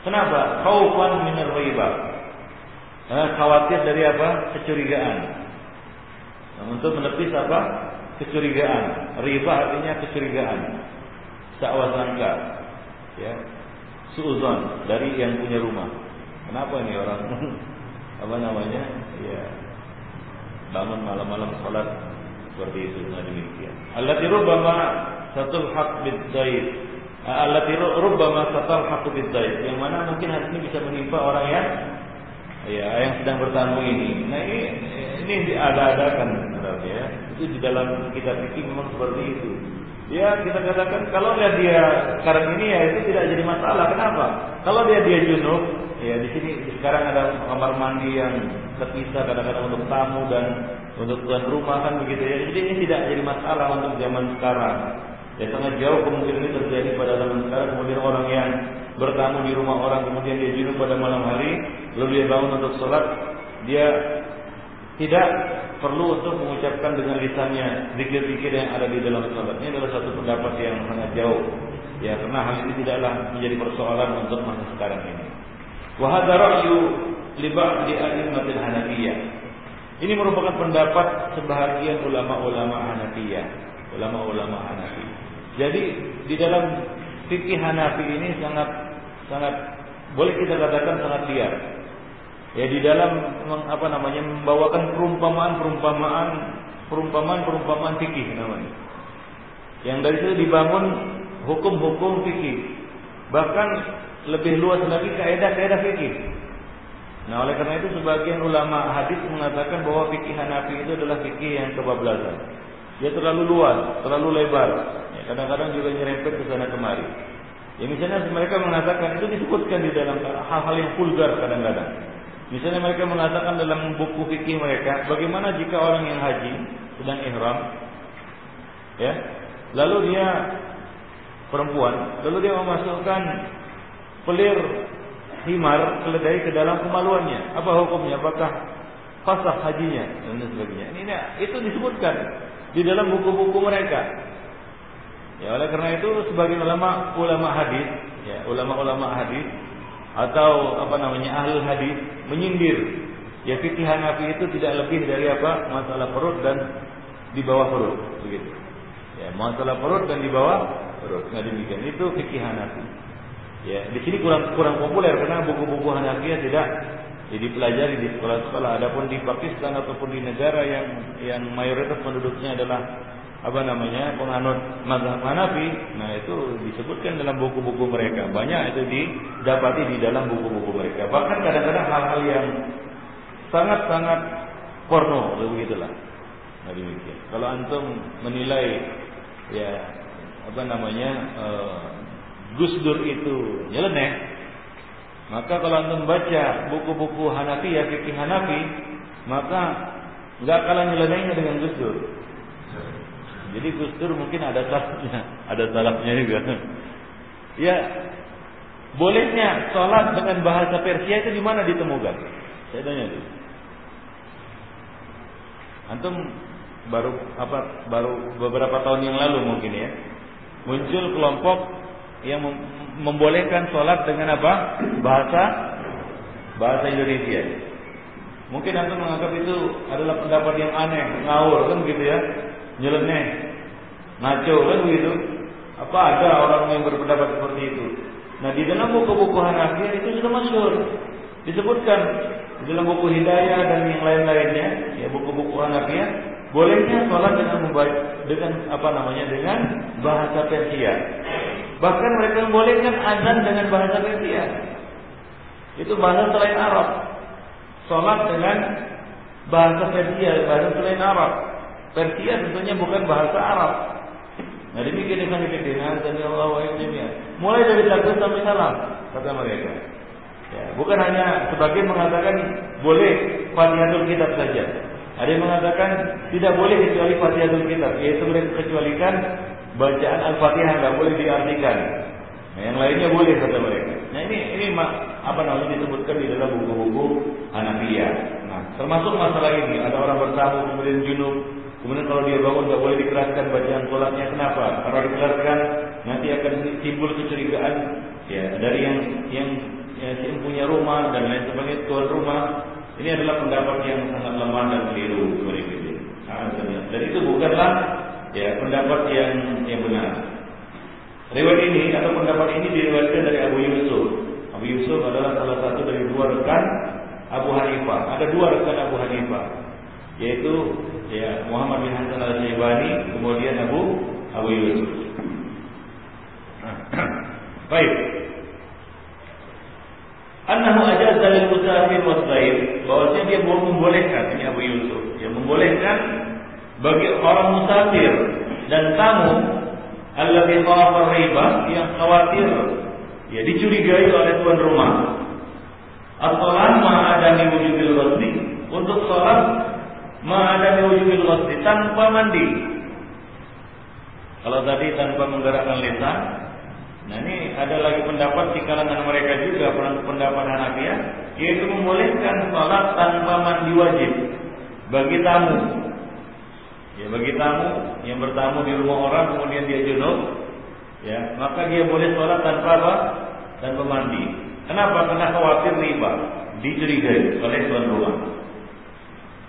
Kenapa? Khaufan min riba. Khawatir dari apa? Kecurigaan. Nah, untuk menepis apa? Kecurigaan. Riba artinya kecurigaan. Sakwa sangka. Ya. Suuzon dari yang punya rumah. Kenapa ini orang apa namanya? Ya. Bangun malam-malam salat seperti itu nah demikian. Allati rubbama satul haq bid Allati rubbama haqu bidzaid yang mana mungkin hal ini bisa menimpa orang yang ya yang sedang bertamu ini. Nah ini ini diada-adakan ya. Itu di dalam kitab fikih memang seperti itu. Ya kita katakan kalau lihat dia sekarang ini ya itu tidak jadi masalah. Kenapa? Kalau dia dia junub, ya di sini sekarang ada kamar mandi yang terpisah kadang-kadang untuk tamu dan untuk tuan rumah kan begitu ya. Jadi ini tidak jadi masalah untuk zaman sekarang. Ya sangat jauh kemungkinan ini terjadi pada zaman sekarang. Kemudian orang yang bertamu di rumah orang, kemudian dia junub pada malam hari, lalu dia bangun untuk sholat, dia tidak perlu untuk mengucapkan dengan lisannya zikir-zikir yang ada di dalam sholat. Ini adalah satu pendapat yang sangat jauh. Ya, karena hal ini tidaklah menjadi persoalan untuk masa sekarang ini. Wahada ra'yu li a'immatil Hanafiyah. Ini merupakan pendapat sebahagian ulama-ulama Hanafiyah, ulama-ulama Hanafi. Jadi di dalam fikih Hanafi ini sangat sangat boleh kita katakan sangat liar. Ya di dalam apa namanya membawakan perumpamaan-perumpamaan perumpamaan-perumpamaan fikih namanya. Yang dari situ dibangun hukum-hukum fikih. Bahkan lebih luas lagi kaidah-kaidah fikih. Nah, oleh karena itu sebagian ulama hadis mengatakan bahwa fikih Hanafi itu adalah fikih yang kebablasan. Dia terlalu luas, terlalu lebar. Ya, kadang-kadang juga nyerempet ke sana kemari. Ya misalnya mereka mengatakan itu disebutkan di dalam hal-hal yang vulgar kadang-kadang. Misalnya mereka mengatakan dalam buku fikih mereka, bagaimana jika orang yang haji sedang ihram, ya, lalu dia perempuan, lalu dia memasukkan pelir himar keledai ke dalam kemaluannya. Apa hukumnya? Apakah fasah hajinya dan sebagainya? Ini, ini itu disebutkan di dalam buku-buku mereka. Ya, oleh karena itu sebagian ulama ulama hadis, ya, ulama-ulama hadis atau apa namanya ahli hadis menyindir ya fikih Hanafi itu tidak lebih dari apa masalah perut dan di bawah perut begitu. Ya, masalah perut dan di bawah perut. Nah demikian itu fikih Hanafi. Ya, di sini kurang kurang populer karena buku-buku Hanafi tidak jadi pelajari di sekolah-sekolah. Adapun di Pakistan ataupun di negara yang yang mayoritas penduduknya adalah apa namanya penganut mazhab Hanafi, nah itu disebutkan dalam buku-buku mereka. Banyak itu didapati di dalam buku-buku mereka. Bahkan kadang-kadang hal-hal yang sangat-sangat porno, begitulah. Nah demikian. Kalau antum menilai ya apa namanya uh, Gus Dur itu nyeleneh, maka kalau anda membaca buku-buku Hanafi ya fikih Hanafi, maka nggak kalah nyelenehnya dengan Gus Dur. Jadi Gus Dur mungkin ada salahnya, ada salahnya juga. Ya, bolehnya sholat dengan bahasa Persia itu di mana ditemukan? Saya tanya dulu. Antum baru apa baru beberapa tahun yang lalu mungkin ya muncul kelompok yang membolehkan sholat dengan apa? Bahasa bahasa Indonesia. Mungkin anda menganggap itu adalah pendapat yang aneh, ngawur kan gitu ya, nyeleneh, ngaco kan begitu. Apa ada orang yang berpendapat seperti itu? Nah di dalam buku-buku Hanafi itu sudah masyhur disebutkan di dalam buku Hidayah dan yang lain-lainnya, ya buku-buku Hanafi bolehnya sholat dengan membaca dengan apa namanya dengan bahasa Persia. Bahkan mereka membolehkan azan dengan bahasa Persia. Itu bahasa selain Arab. Sholat dengan bahasa Persia, bahasa selain Arab. Persia tentunya bukan bahasa Arab. Nah demikian yang kami pikirkan dan Allah wa Mulai dari takbir sampai salam kata mereka. Ya, bukan hanya sebagian mengatakan boleh Fatihatul Kitab saja. Ada yang mengatakan tidak boleh kecuali Fatihatul Kitab, yaitu kecualikan bacaan Al-Fatihah nggak boleh diartikan. Nah, yang lainnya boleh kata mereka. Nah ini ini apa namanya disebutkan di dalam buku-buku Hanafiyah. Nah termasuk masalah ini ada orang bertamu kemudian junub, kemudian kalau dia bangun nggak boleh dikeraskan bacaan sholatnya. Kenapa? Kalau dikeraskan nanti akan timbul kecurigaan ya dari yang yang ya, si punya rumah dan lain sebagainya tuan rumah. Ini adalah pendapat yang sangat lemah dan keliru nah, dan itu bukanlah ya pendapat yang yang benar. Riwayat ini atau pendapat ini diriwayatkan dari Abu Yusuf. Abu Yusuf adalah salah satu dari dua rekan Abu Hanifah. Ada dua rekan Abu Hanifah yaitu ya Muhammad bin Hasan al Syaibani kemudian Abu Abu Yusuf baik Annahu ajaza lil musafir was sair, bahwasanya dia membolehkan ini Abu Yusuf, dia membolehkan bagi orang musafir dan tamu alladzi khawafa riba yang khawatir ya dicurigai oleh tuan rumah. As-salat ma'adami wujubil ghusli. Untuk salat ma'adami wujubil ghusli tanpa mandi. Kalau tadi tanpa menggerakkan lisan, Nah ini ada lagi pendapat di kalangan mereka juga pendapat Hanafiyah yaitu membolehkan sholat tanpa mandi wajib bagi tamu. Ya bagi tamu yang bertamu di rumah orang kemudian dia junub, ya maka dia boleh sholat tanpa apa? Tanpa mandi. Kenapa? Karena khawatir riba dicurigai oleh tuan rumah.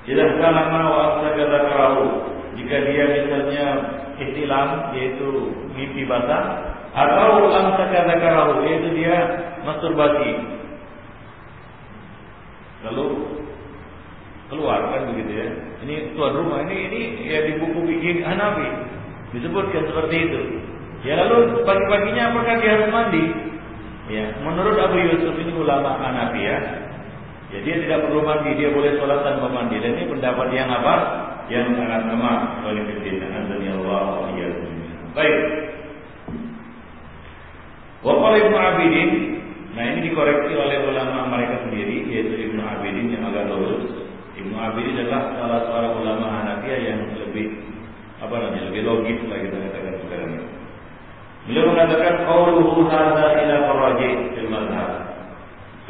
Tidak kalama wa kerahu jika dia misalnya istilam yaitu mimpi basah atau amsaka dzakarahu yaitu dia masturbasi. Lalu keluar kan begitu ya. Ini tuan rumah ini ini ya di buku bikin Hanafi disebutkan seperti itu. Ya lalu pagi-paginya apakah dia harus mandi? Ya, menurut Abu Yusuf ini ulama Hanafi ya. Ya tidak perlu mandi, dia boleh sholat tanpa mandi. Dan ini pendapat yang apa? Yang sangat lemah. Baik. Waqala Ibnu Abidin, nah ini dikoreksi oleh ulama mereka sendiri yaitu Ibnu Abidin yang agak lurus. Ibnu Abidin adalah salah seorang ulama Hanafiyah yang lebih apa namanya lebih logis lah kita katakan sekarang. Beliau mengatakan qauluhu hadza ila faraji fil mazhab.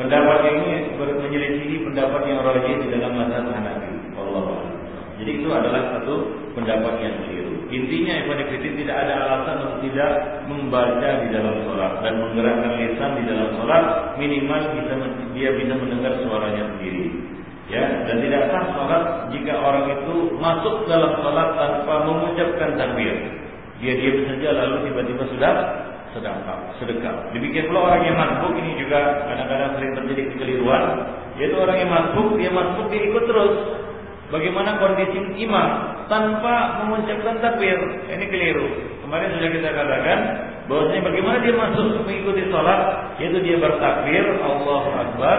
Pendapat ini menyelisihi pendapat yang rajih di dalam mazhab Hanafi. Allah. Jadi itu adalah satu pendapat yang keliru. Intinya Ibn tidak ada alasan untuk tidak membaca di dalam sholat dan menggerakkan lisan di dalam sholat minimal bisa dia bisa mendengar suaranya sendiri. Ya, dan tidak sah sholat jika orang itu masuk dalam sholat tanpa mengucapkan takbir. Dia diam saja lalu tiba-tiba sudah sedekah. sedekah. Demikian pula orang yang masuk ini juga kadang-kadang sering terjadi kekeliruan, yaitu orang yang masuk dia masuk dia ikut terus bagaimana kondisi imam tanpa mengucapkan takbir. Ini keliru. Kemarin sudah kita katakan bahwasanya bagaimana dia masuk mengikuti sholat, yaitu dia bertakbir Allah Akbar,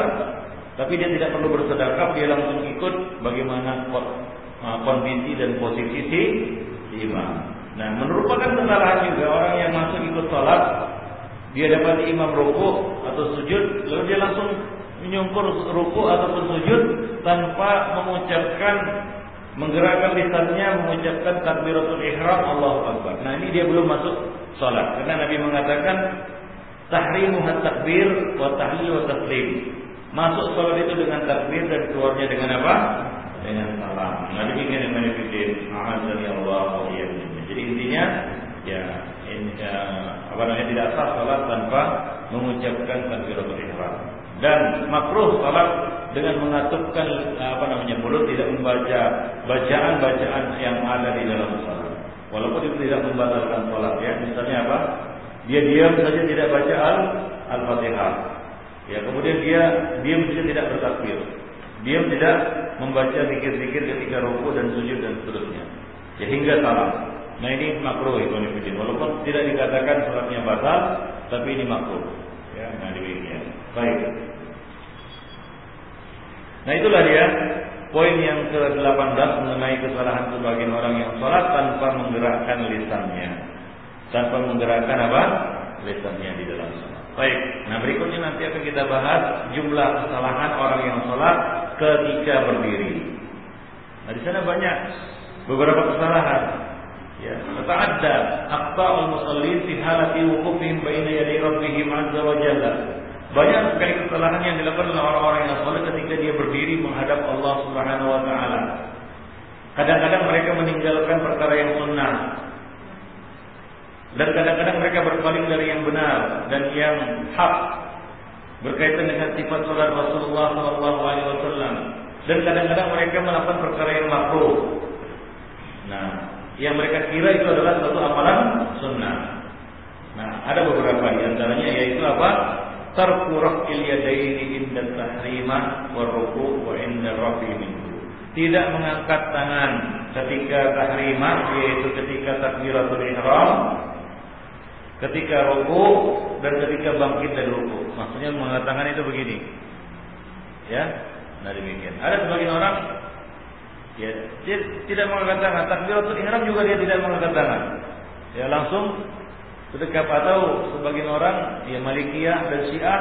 tapi dia tidak perlu bersedekah, dia langsung ikut bagaimana kondisi dan posisi si imam. Nah, merupakan kesalahan juga orang yang masuk ikut sholat, dia dapat imam rukuk atau sujud, lalu dia langsung menyungkur ruku ataupun sujud tanpa mengucapkan menggerakkan lisannya mengucapkan takbiratul ihram Allahu akbar. Nah, ini dia belum masuk salat. Karena Nabi mengatakan tahrimu takbir wa tahlil wa taslim. Masuk salat itu dengan takbir dan keluarnya dengan apa? Dengan salam. Nah, demikian yang A'adzani Allah wa Jadi intinya ya ya, apa namanya tidak sah salat tanpa mengucapkan takbiratul ihram dan makruh salat dengan mengatupkan apa namanya mulut tidak membaca bacaan-bacaan yang ada di dalam salat. Walaupun itu tidak membatalkan salat ya. Misalnya apa? Dia diam saja tidak baca al al-Fatihah. Ya, kemudian dia diam saja tidak bertakbir. Diam tidak membaca zikir-zikir ketika ruku dan sujud dan seterusnya. Ya hingga salam. Nah ini makruh itu Walaupun tidak dikatakan salatnya batal, tapi ini makruh. Ya, nah demikian. Baik. Nah itulah dia poin yang ke-18 mengenai kesalahan sebagian orang yang sholat tanpa menggerakkan lisannya. Tanpa menggerakkan apa? Lisannya di dalam sholat. Baik, nah berikutnya nanti akan kita bahas jumlah kesalahan orang yang sholat ketika berdiri. Nah di sana banyak beberapa kesalahan. Ya, ada aqta'ul musallin fi halati wuqufihim baina yaday rabbihim azza wa jalla. Banyak sekali kesalahan yang dilakukan oleh orang-orang yang saleh ketika dia berdiri menghadap Allah Subhanahu wa taala. Kadang-kadang mereka meninggalkan perkara yang sunnah. Dan kadang-kadang mereka berpaling dari yang benar dan yang hak berkaitan dengan sifat salat Rasulullah sallallahu alaihi wasallam. Dan kadang-kadang mereka melakukan perkara yang makruh. Nah, yang mereka kira itu adalah satu amalan sunnah. Nah, ada beberapa di antaranya yaitu apa? Tarku raf'il yadaini inda tahrimah wa ruku' wa inda rafi minhu. Tidak mengangkat tangan ketika tahrimah yaitu ketika takbiratul ihram, ketika ruku dan ketika bangkit dari ruku. Maksudnya mengangkat tangan itu begini. Ya. Nah demikian. Ada sebagian orang Ya, dia tidak mengangkat tangan. Takbiratul ihram juga dia tidak mengangkat tangan. Ya langsung ketika atau sebagian orang ya Malikiyah dan Syiah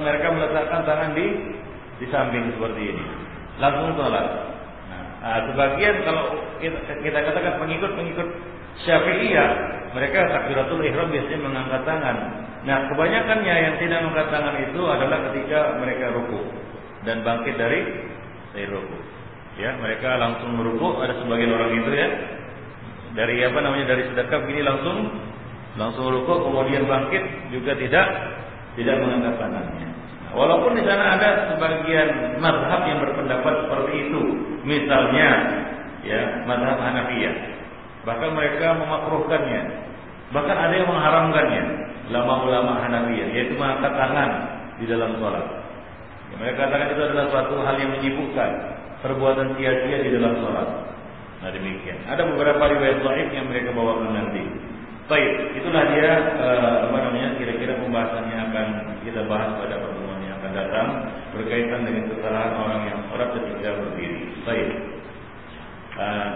mereka meletakkan tangan di di samping seperti ini. Langsung sholat. Nah, sebagian kalau kita, kita katakan pengikut-pengikut Syafi'iyah, mereka takbiratul ihram biasanya mengangkat tangan. Nah, kebanyakannya yang tidak mengangkat tangan itu adalah ketika mereka ruku dan bangkit dari dari ruku. Ya, mereka langsung merukuk, ada sebagian orang itu ya. Dari apa namanya dari sedekah begini langsung langsung rukuk kemudian bangkit juga tidak tidak mengangkat tangannya. Nah, walaupun di sana ada sebagian mazhab yang berpendapat seperti itu, misalnya ya mazhab Hanafiyah. Bahkan mereka memakruhkannya. Bahkan ada yang mengharamkannya. Lama-ulama Hanafiyah yaitu mengangkat tangan di dalam sholat. Ya, mereka katakan itu adalah suatu hal yang menyibukkan perbuatan sia-sia di dalam sholat. Nah demikian. Ada beberapa riwayat dhaif yang mereka bawakan nanti. Baik, itulah dia uh, apa namanya kira-kira pembahasannya akan kita bahas pada pertemuan yang akan datang berkaitan dengan kesalahan orang yang sholat ketika berdiri. Baik. Uh,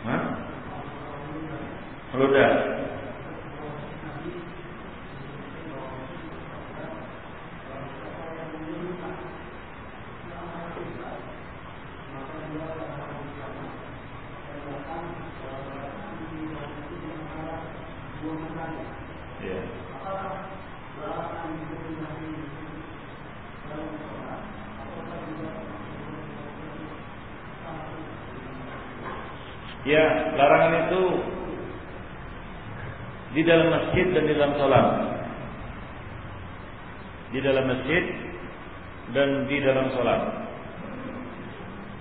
Hah? Meludah. Ya, larangan itu di dalam masjid dan di dalam sholat. Di dalam masjid dan di dalam sholat.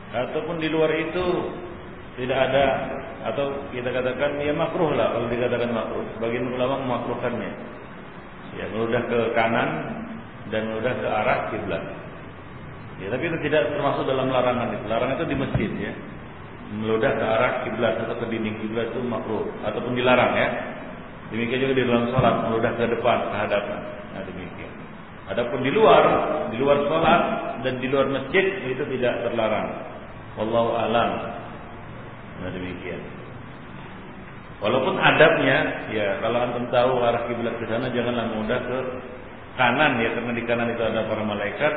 Ataupun di luar itu tidak ada atau kita katakan ya makruh lah kalau dikatakan makruh. Sebagian ulama memakruhkannya. Ya, meludah ke kanan dan meludah ke arah kiblat. Ya, tapi itu tidak termasuk dalam larangan itu. Larangan itu di masjid ya meludah ke arah kiblat atau ke dinding kiblat itu makruh ataupun dilarang ya. Demikian juga di dalam sholat meludah ke depan ke hadapan. Nah demikian. Adapun di luar, di luar sholat dan di luar masjid itu tidak terlarang. Wallahu alam. Nah demikian. Walaupun adabnya, ya kalau antum tahu arah kiblat ke sana janganlah mudah ke kanan ya karena di kanan itu ada para malaikat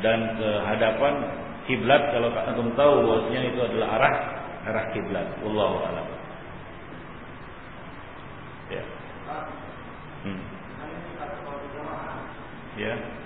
dan ke hadapan kiblat kalau antum tahu bahwasanya itu adalah arah arah kiblat. Wallahu a'lam. Ya. Hmm. Ya.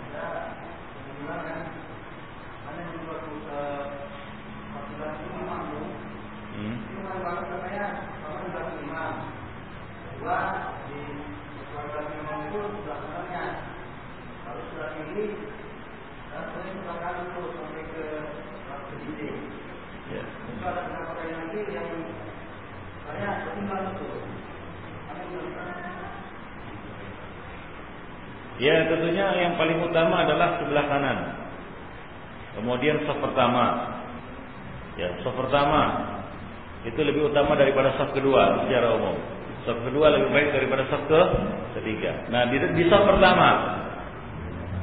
Ya tentunya yang paling utama adalah sebelah kanan. Kemudian saf pertama. Ya, saf pertama itu lebih utama daripada saf kedua secara umum. Saf kedua lebih baik daripada saf ke ketiga. Nah, di, di saf pertama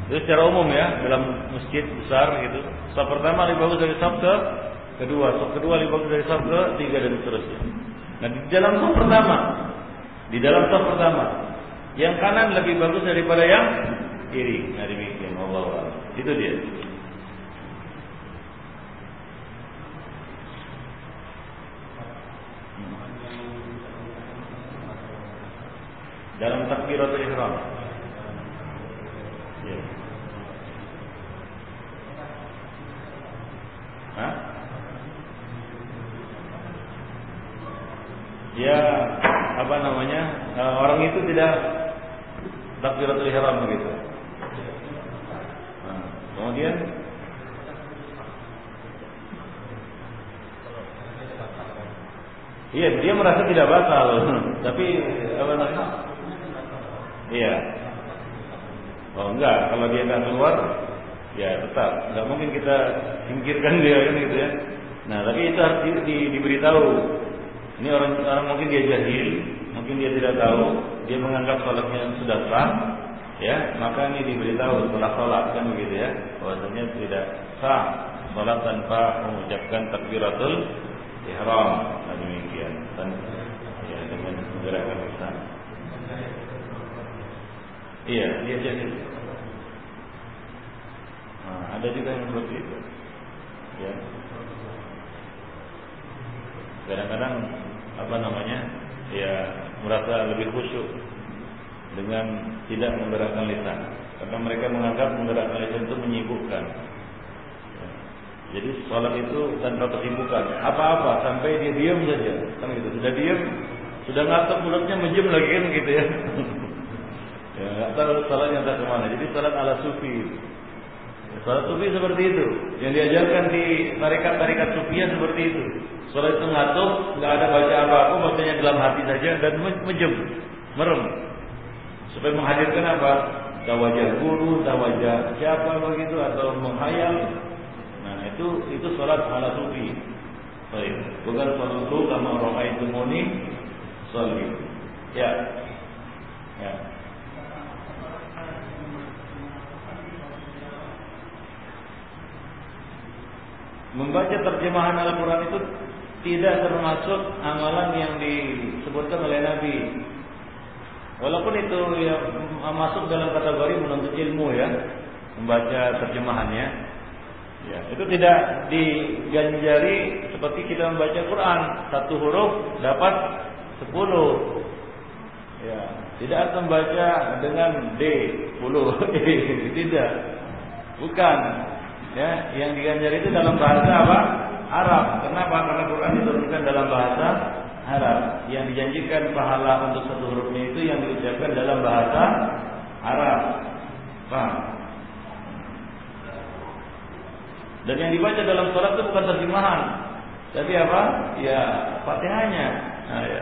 itu secara umum ya dalam masjid besar gitu. Saf pertama lebih bagus dari saf ke kedua, saf kedua lebih bagus dari saf ke tiga dan seterusnya. Nah, di dalam saf pertama, di dalam saf pertama yang kanan lebih bagus daripada yang iri. Nah demikian Allah Itu dia. Dalam takbiratul ihram. Ya. Hah? Ya, apa namanya? Uh, orang itu tidak takbiratul ihram begitu. Nah, kemudian Iya, dia merasa tidak batal, tapi apa namanya? Iya. Oh enggak, kalau dia nggak keluar, ya tetap. Nggak mungkin kita singkirkan dia kan gitu ya. Nah, tapi itu harus di, di, diberitahu. Ini orang orang mungkin dia jahil, mungkin dia tidak tahu, dia menganggap sholatnya sudah sah, ya maka ini diberitahu setelah sholat kan begitu ya, bahwasanya tidak sah sholat tanpa mengucapkan takbiratul ihram. Nah, demikian. Dan ya dengan menggerakkan lisan. Iya, dia jadi. Nah, ada juga yang seperti itu. Ya. Kadang-kadang apa namanya? Ya, merasa lebih khusyuk dengan tidak menggerakkan lisan. Karena mereka menganggap menggerakkan lisan itu menyibukkan. Ya. Jadi sholat itu tanpa kesibukan. Apa-apa sampai dia diam saja. Kan gitu. Sudah diam, sudah ngantuk mulutnya menjem lagi kan gitu ya. Ya, nggak tahu salatnya entah ke mana. Jadi salat ala sufi. Salat sufi seperti itu. Yang diajarkan di tarikat-tarikat sufiya seperti itu. Salat itu ngantuk, nggak ada baca apa-apa, bacanya dalam hati saja dan menjem, merem. Supaya menghadirkan apa? Tawajah guru, tawajah siapa begitu atau menghayal. Nah itu itu salat ala sufi. Baik, bukan salat orang itu muni salat. Ya, ya. Membaca terjemahan Al-Quran itu tidak termasuk amalan yang disebutkan oleh Nabi. Walaupun itu ya masuk dalam kategori menuntut ilmu ya, membaca terjemahannya. Ya, itu tidak diganjari seperti kita membaca Quran satu huruf dapat sepuluh. Ya, tidak harus membaca dengan D sepuluh, tidak. Bukan. Ya, yang diganjar itu dalam bahasa apa? Arab. Kenapa? Karena Quran diturunkan dalam bahasa Arab. Yang dijanjikan pahala untuk satu hurufnya itu yang diucapkan dalam bahasa Arab. Paham? Dan yang dibaca dalam surat itu bukan terjemahan, tapi apa? Ya Fatihahnya. Nah, ya.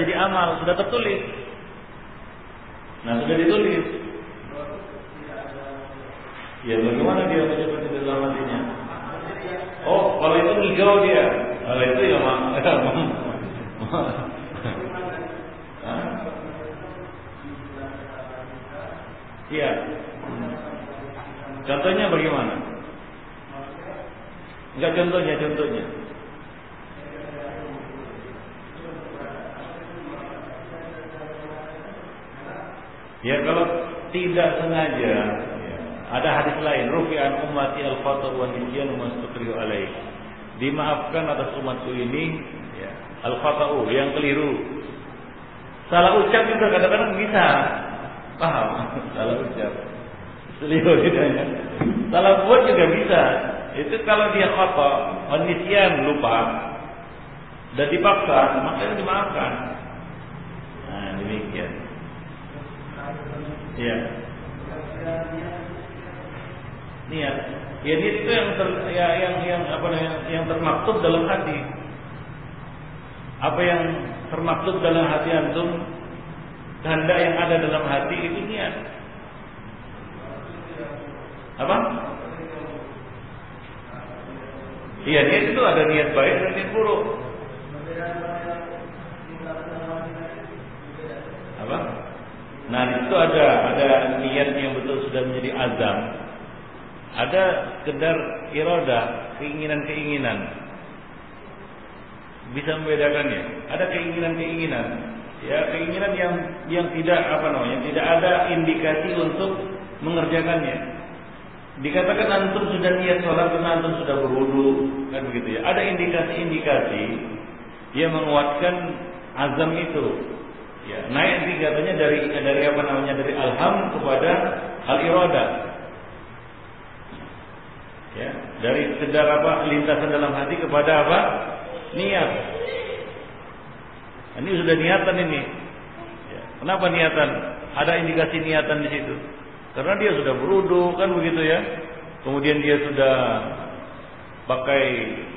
jadi amal, sudah tertulis. Nah, sudah ditulis. Ya, bagaimana dia mencoba dalam hatinya? Oh, kalau itu hijau dia. Kalau itu ya mak. Iya. Contohnya bagaimana? Enggak contohnya, contohnya. Ya kalau tidak sengaja ya, ada hadis lain rufi'an ummati al-khata wa nisyan alaih. dimaafkan atas umatku ini ya, al khata'u yang keliru. Salah ucap juga kadang-kadang bisa. Paham? Salah ucap. Selio tidaknya. Salah buat juga bisa. Itu kalau dia khata, manusia lupa dan dipaksa, maka dimaafkan. Nah, demikian. Iya. Niat. Ya niat itu yang ter, ya, yang yang apa namanya yang termaktub dalam hati. Apa yang termaktub dalam hati antum, kehendak yang ada dalam hati itu niat. Apa? Iya niat itu ada niat baik dan niat buruk. Apa? Nah itu ada ada niat yang betul sudah menjadi azam. Ada sekedar iroda, keinginan-keinginan. Bisa membedakannya. Ada keinginan-keinginan. Ya, keinginan yang yang tidak apa namanya, tidak ada indikasi untuk mengerjakannya. Dikatakan antum sudah niat sholat karena antum sudah berwudu, kan begitu ya. Ada indikasi-indikasi yang menguatkan azam itu. Ya, naik tingkatannya dari dari apa namanya dari alham kepada al irada. Ya, dari sekedar apa lintasan dalam hati kepada apa niat. Ini sudah niatan ini. Ya, kenapa niatan? Ada indikasi niatan di situ. Karena dia sudah berudu kan begitu ya. Kemudian dia sudah pakai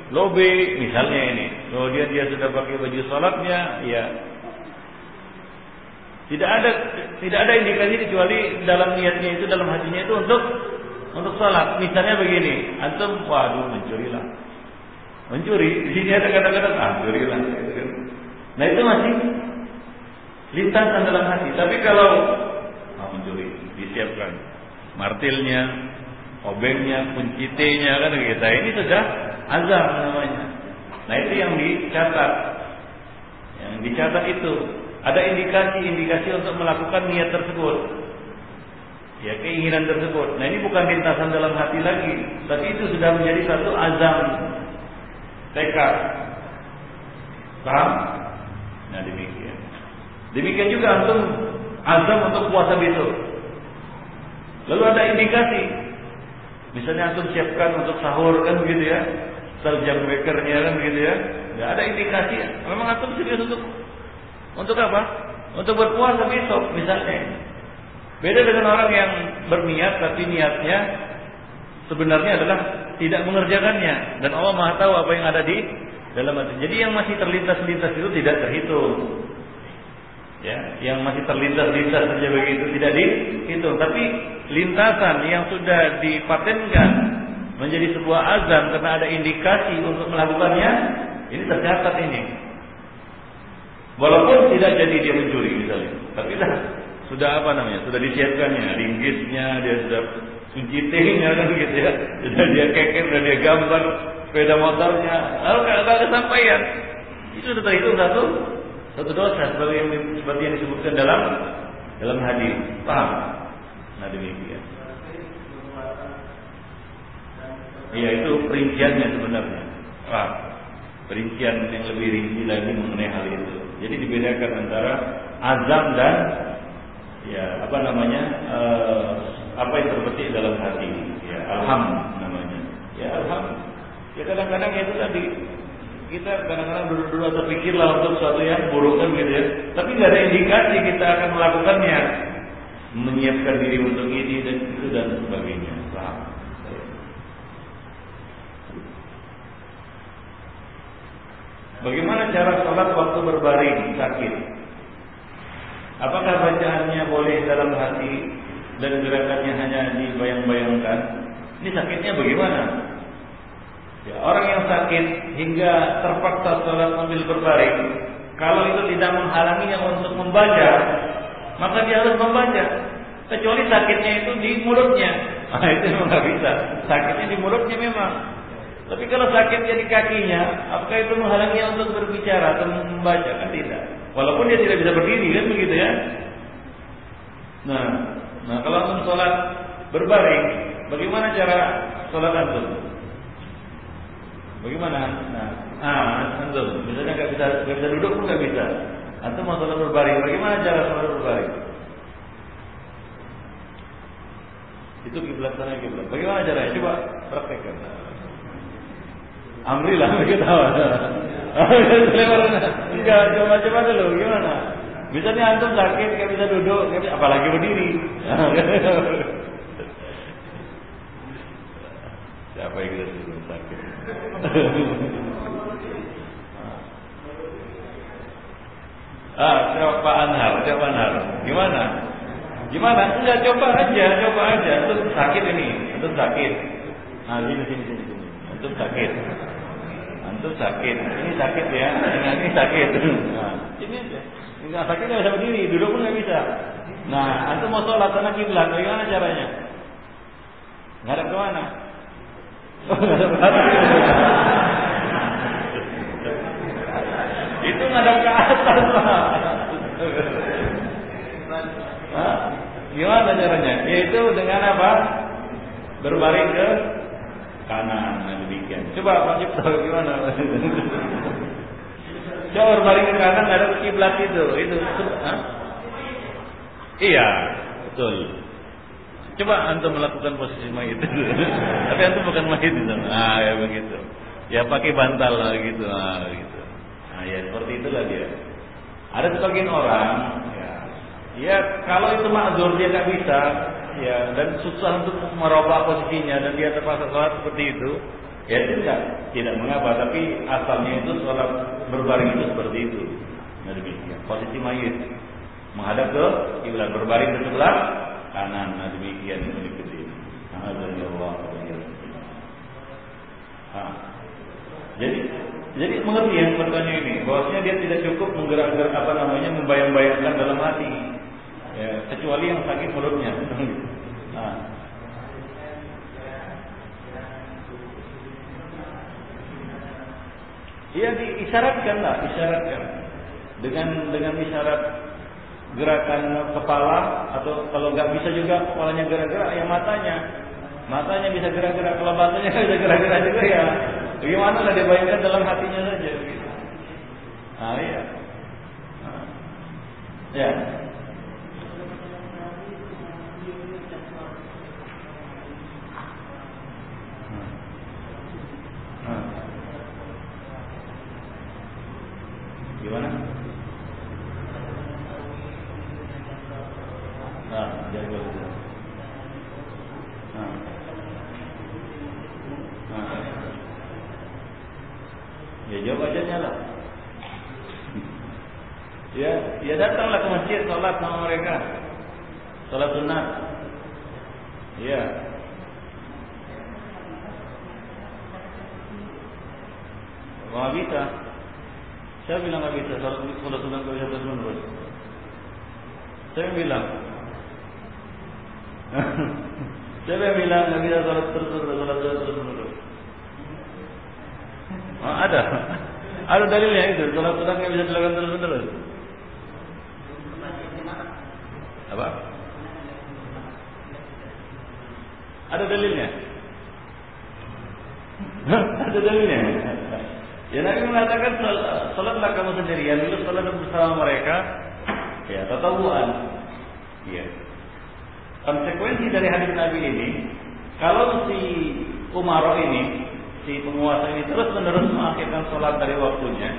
lobe misalnya ini. Kemudian dia sudah pakai baju salatnya, ya tidak ada tidak ada indikasi kecuali dalam niatnya itu dalam hatinya itu untuk untuk sholat. Misalnya begini, antum waduh mencurilah, mencuri. Di sini ada kata-kata ah mencurilah. Nah itu masih lintasan dalam hati. Tapi kalau ah, mencuri disiapkan martilnya, obengnya, kuncitenya kan kita ini sudah azam namanya. Nah itu yang dicatat, yang dicatat itu ada indikasi-indikasi untuk melakukan niat tersebut. Ya, keinginan tersebut. Nah, ini bukan lintasan dalam hati lagi, tapi itu sudah menjadi satu azam tekad. Paham? Nah, demikian. Demikian juga antum azam untuk puasa besok. Lalu ada indikasi. Misalnya antum siapkan untuk sahur kan begitu ya. Sel jam wakernya kan begitu ya. Enggak ada indikasi. Memang antum serius untuk untuk apa? Untuk berpuasa besok misalnya. Beda dengan orang yang berniat tapi niatnya sebenarnya adalah tidak mengerjakannya dan Allah Maha tahu apa yang ada di dalam hati. Jadi yang masih terlintas-lintas itu tidak terhitung. Ya, yang masih terlintas-lintas saja begitu tidak dihitung, tapi lintasan yang sudah dipatenkan menjadi sebuah azam karena ada indikasi untuk melakukannya, ini tercatat ini. Walaupun tidak jadi dia mencuri misalnya, tapi dah sudah apa namanya, sudah disiapkannya, ringgitnya dia sudah kuncitingnya kan gitu ya, sudah dia keker, sudah dia gambar sepeda motornya, lalu ada kesampaian, itu sudah terhitung satu satu dosa seperti yang seperti yang disebutkan dalam dalam hadis, paham? Nah demikian. Iya itu perinciannya sebenarnya, paham? Perincian yang lebih rinci lagi mengenai hal itu. Jadi dibedakan antara azam dan ya apa namanya uh, apa yang terbetik dalam hati. Ya alham namanya. Ya alham. Ya kadang-kadang itu tadi kita kadang-kadang dulu-dulu terpikirlah untuk sesuatu yang buruk kan gitu ya. Tapi nggak ada indikasi kita akan melakukannya, menyiapkan diri untuk ini dan itu dan sebagainya. Paham? Bagaimana cara sholat waktu berbaring sakit? Apakah bacaannya boleh dalam hati dan gerakannya hanya dibayang-bayangkan? Ini sakitnya bagaimana? Ya, orang yang sakit hingga terpaksa sholat sambil berbaring, kalau itu tidak menghalanginya untuk membaca, maka dia harus membaca. Kecuali sakitnya itu di mulutnya, nah, itu memang nggak bisa. Sakitnya di mulutnya memang. Tapi kalau sakitnya di kakinya, apakah itu menghalanginya untuk berbicara atau membaca? Kan tidak. Walaupun dia tidak bisa berdiri kan begitu ya. Nah, nah kalau antum sholat berbaring, bagaimana cara sholat antum? Bagaimana? Nah, ah, antum, misalnya nggak bisa nggak bisa duduk pun nggak bisa. Antum mau sholat berbaring, bagaimana cara sholat berbaring? Itu kiblat sana kiblat. Bagaimana caranya? Coba praktekkan. Alhamdulillah mereka tahu. Enggak, coba-coba dulu gimana? Misalnya antum sakit, nggak bisa duduk, bisa, apalagi berdiri. Siapa yang kita suruh sakit? ah, siapa Anhar? Siapa Anhar? Gimana? Gimana? Enggak, coba aja, coba aja. Antum sakit ini, antum sakit. Nah, sini, sini, sini. Antum sakit. Antum sakit. Ini sakit ya. Ini, ini sakit. Nah, ini aja. Enggak sakit nggak bisa berdiri, duduk pun nggak bisa. Nah, antum mau sholat sana kiblat, bagaimana caranya? Ngadap ke mana? Itu ngadap ke atas lah. Gimana caranya? Yaitu dengan apa? Berbaring ke kanan, nah demikian. Coba wajib tahu gimana? Coba berbaring ke kanan ada kiblat itu, itu. Iya, betul. Coba antum melakukan posisi mayit. Tapi antum bukan mayit itu. Ah, ya begitu. Ya pakai bantal lah gitu. Ah, gitu. Nah, ya seperti itulah dia. Ada sebagian orang, ya, ya kalau itu makzur dia nggak bisa, ya dan susah untuk merubah posisinya dan dia terpaksa sholat seperti itu, ya tidak tidak mengapa. Tapi asalnya itu sholat berbaring itu seperti itu. Nah demikian. Posisi mayit menghadap ke kiblat berbaring ke sebelah kanan. Nah demikian. Allah. Nah, jadi jadi mengerti yang bertanya ini bahwasanya dia tidak cukup menggerak-gerak apa namanya membayang-bayangkan dalam hati. Ya, kecuali yang sakit mulutnya. Nah. Iya diisyaratkan lah, isyaratkan dengan dengan isyarat gerakan kepala atau kalau nggak bisa juga kepalanya gerak-gerak ya matanya matanya bisa gerak-gerak kalau matanya bisa gerak-gerak juga ya bagaimana lah dibayangkan dalam hatinya saja gitu. nah iya nah. ya Gimana? Nah, jadi begitu. Nah. Nah. Ya jawab aja nyala. Ya, ya datanglah ke masjid sholat sama mereka. Sholat sunat. Ya. Wah bisa. Saya bilang nggak bisa sholat sholat sunat nggak bisa terus menerus. Saya bilang. Siapa yang bilang nggak bisa sholat terus menerus sholat terus terus menerus? Oh, ada, ada dalilnya itu sholat sunat nggak bisa dilakukan terus menerus. Apa? Ada dalilnya? ada dalilnya? Ya Nabi mengatakan salatlah kamu sendirian dulu salat bersama mereka ya tatawuan. Ya. Konsekuensi dari hadis Nabi ini kalau si Umaro ini si penguasa ini terus menerus mengakhirkan sholat dari waktunya.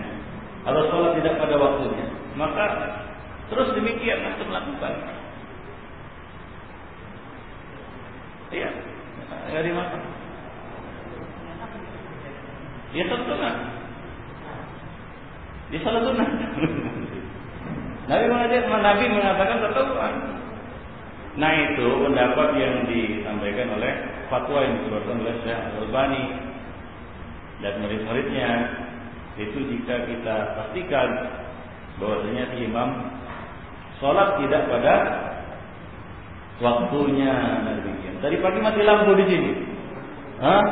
Atau sholat tidak pada waktunya maka terus demikian untuk melakukan. Iya nggak dimakan ya tentu kan di salat sunnah. Nabi mengatakan, Nabi mengatakan tatawuan. Nah itu pendapat yang disampaikan oleh fatwa yang dikeluarkan oleh Syekh Al-Albani dan murid-muridnya itu jika kita pastikan bahwasanya si imam sholat tidak pada waktunya nah demikian. Tadi pagi mati lampu di sini. Hah?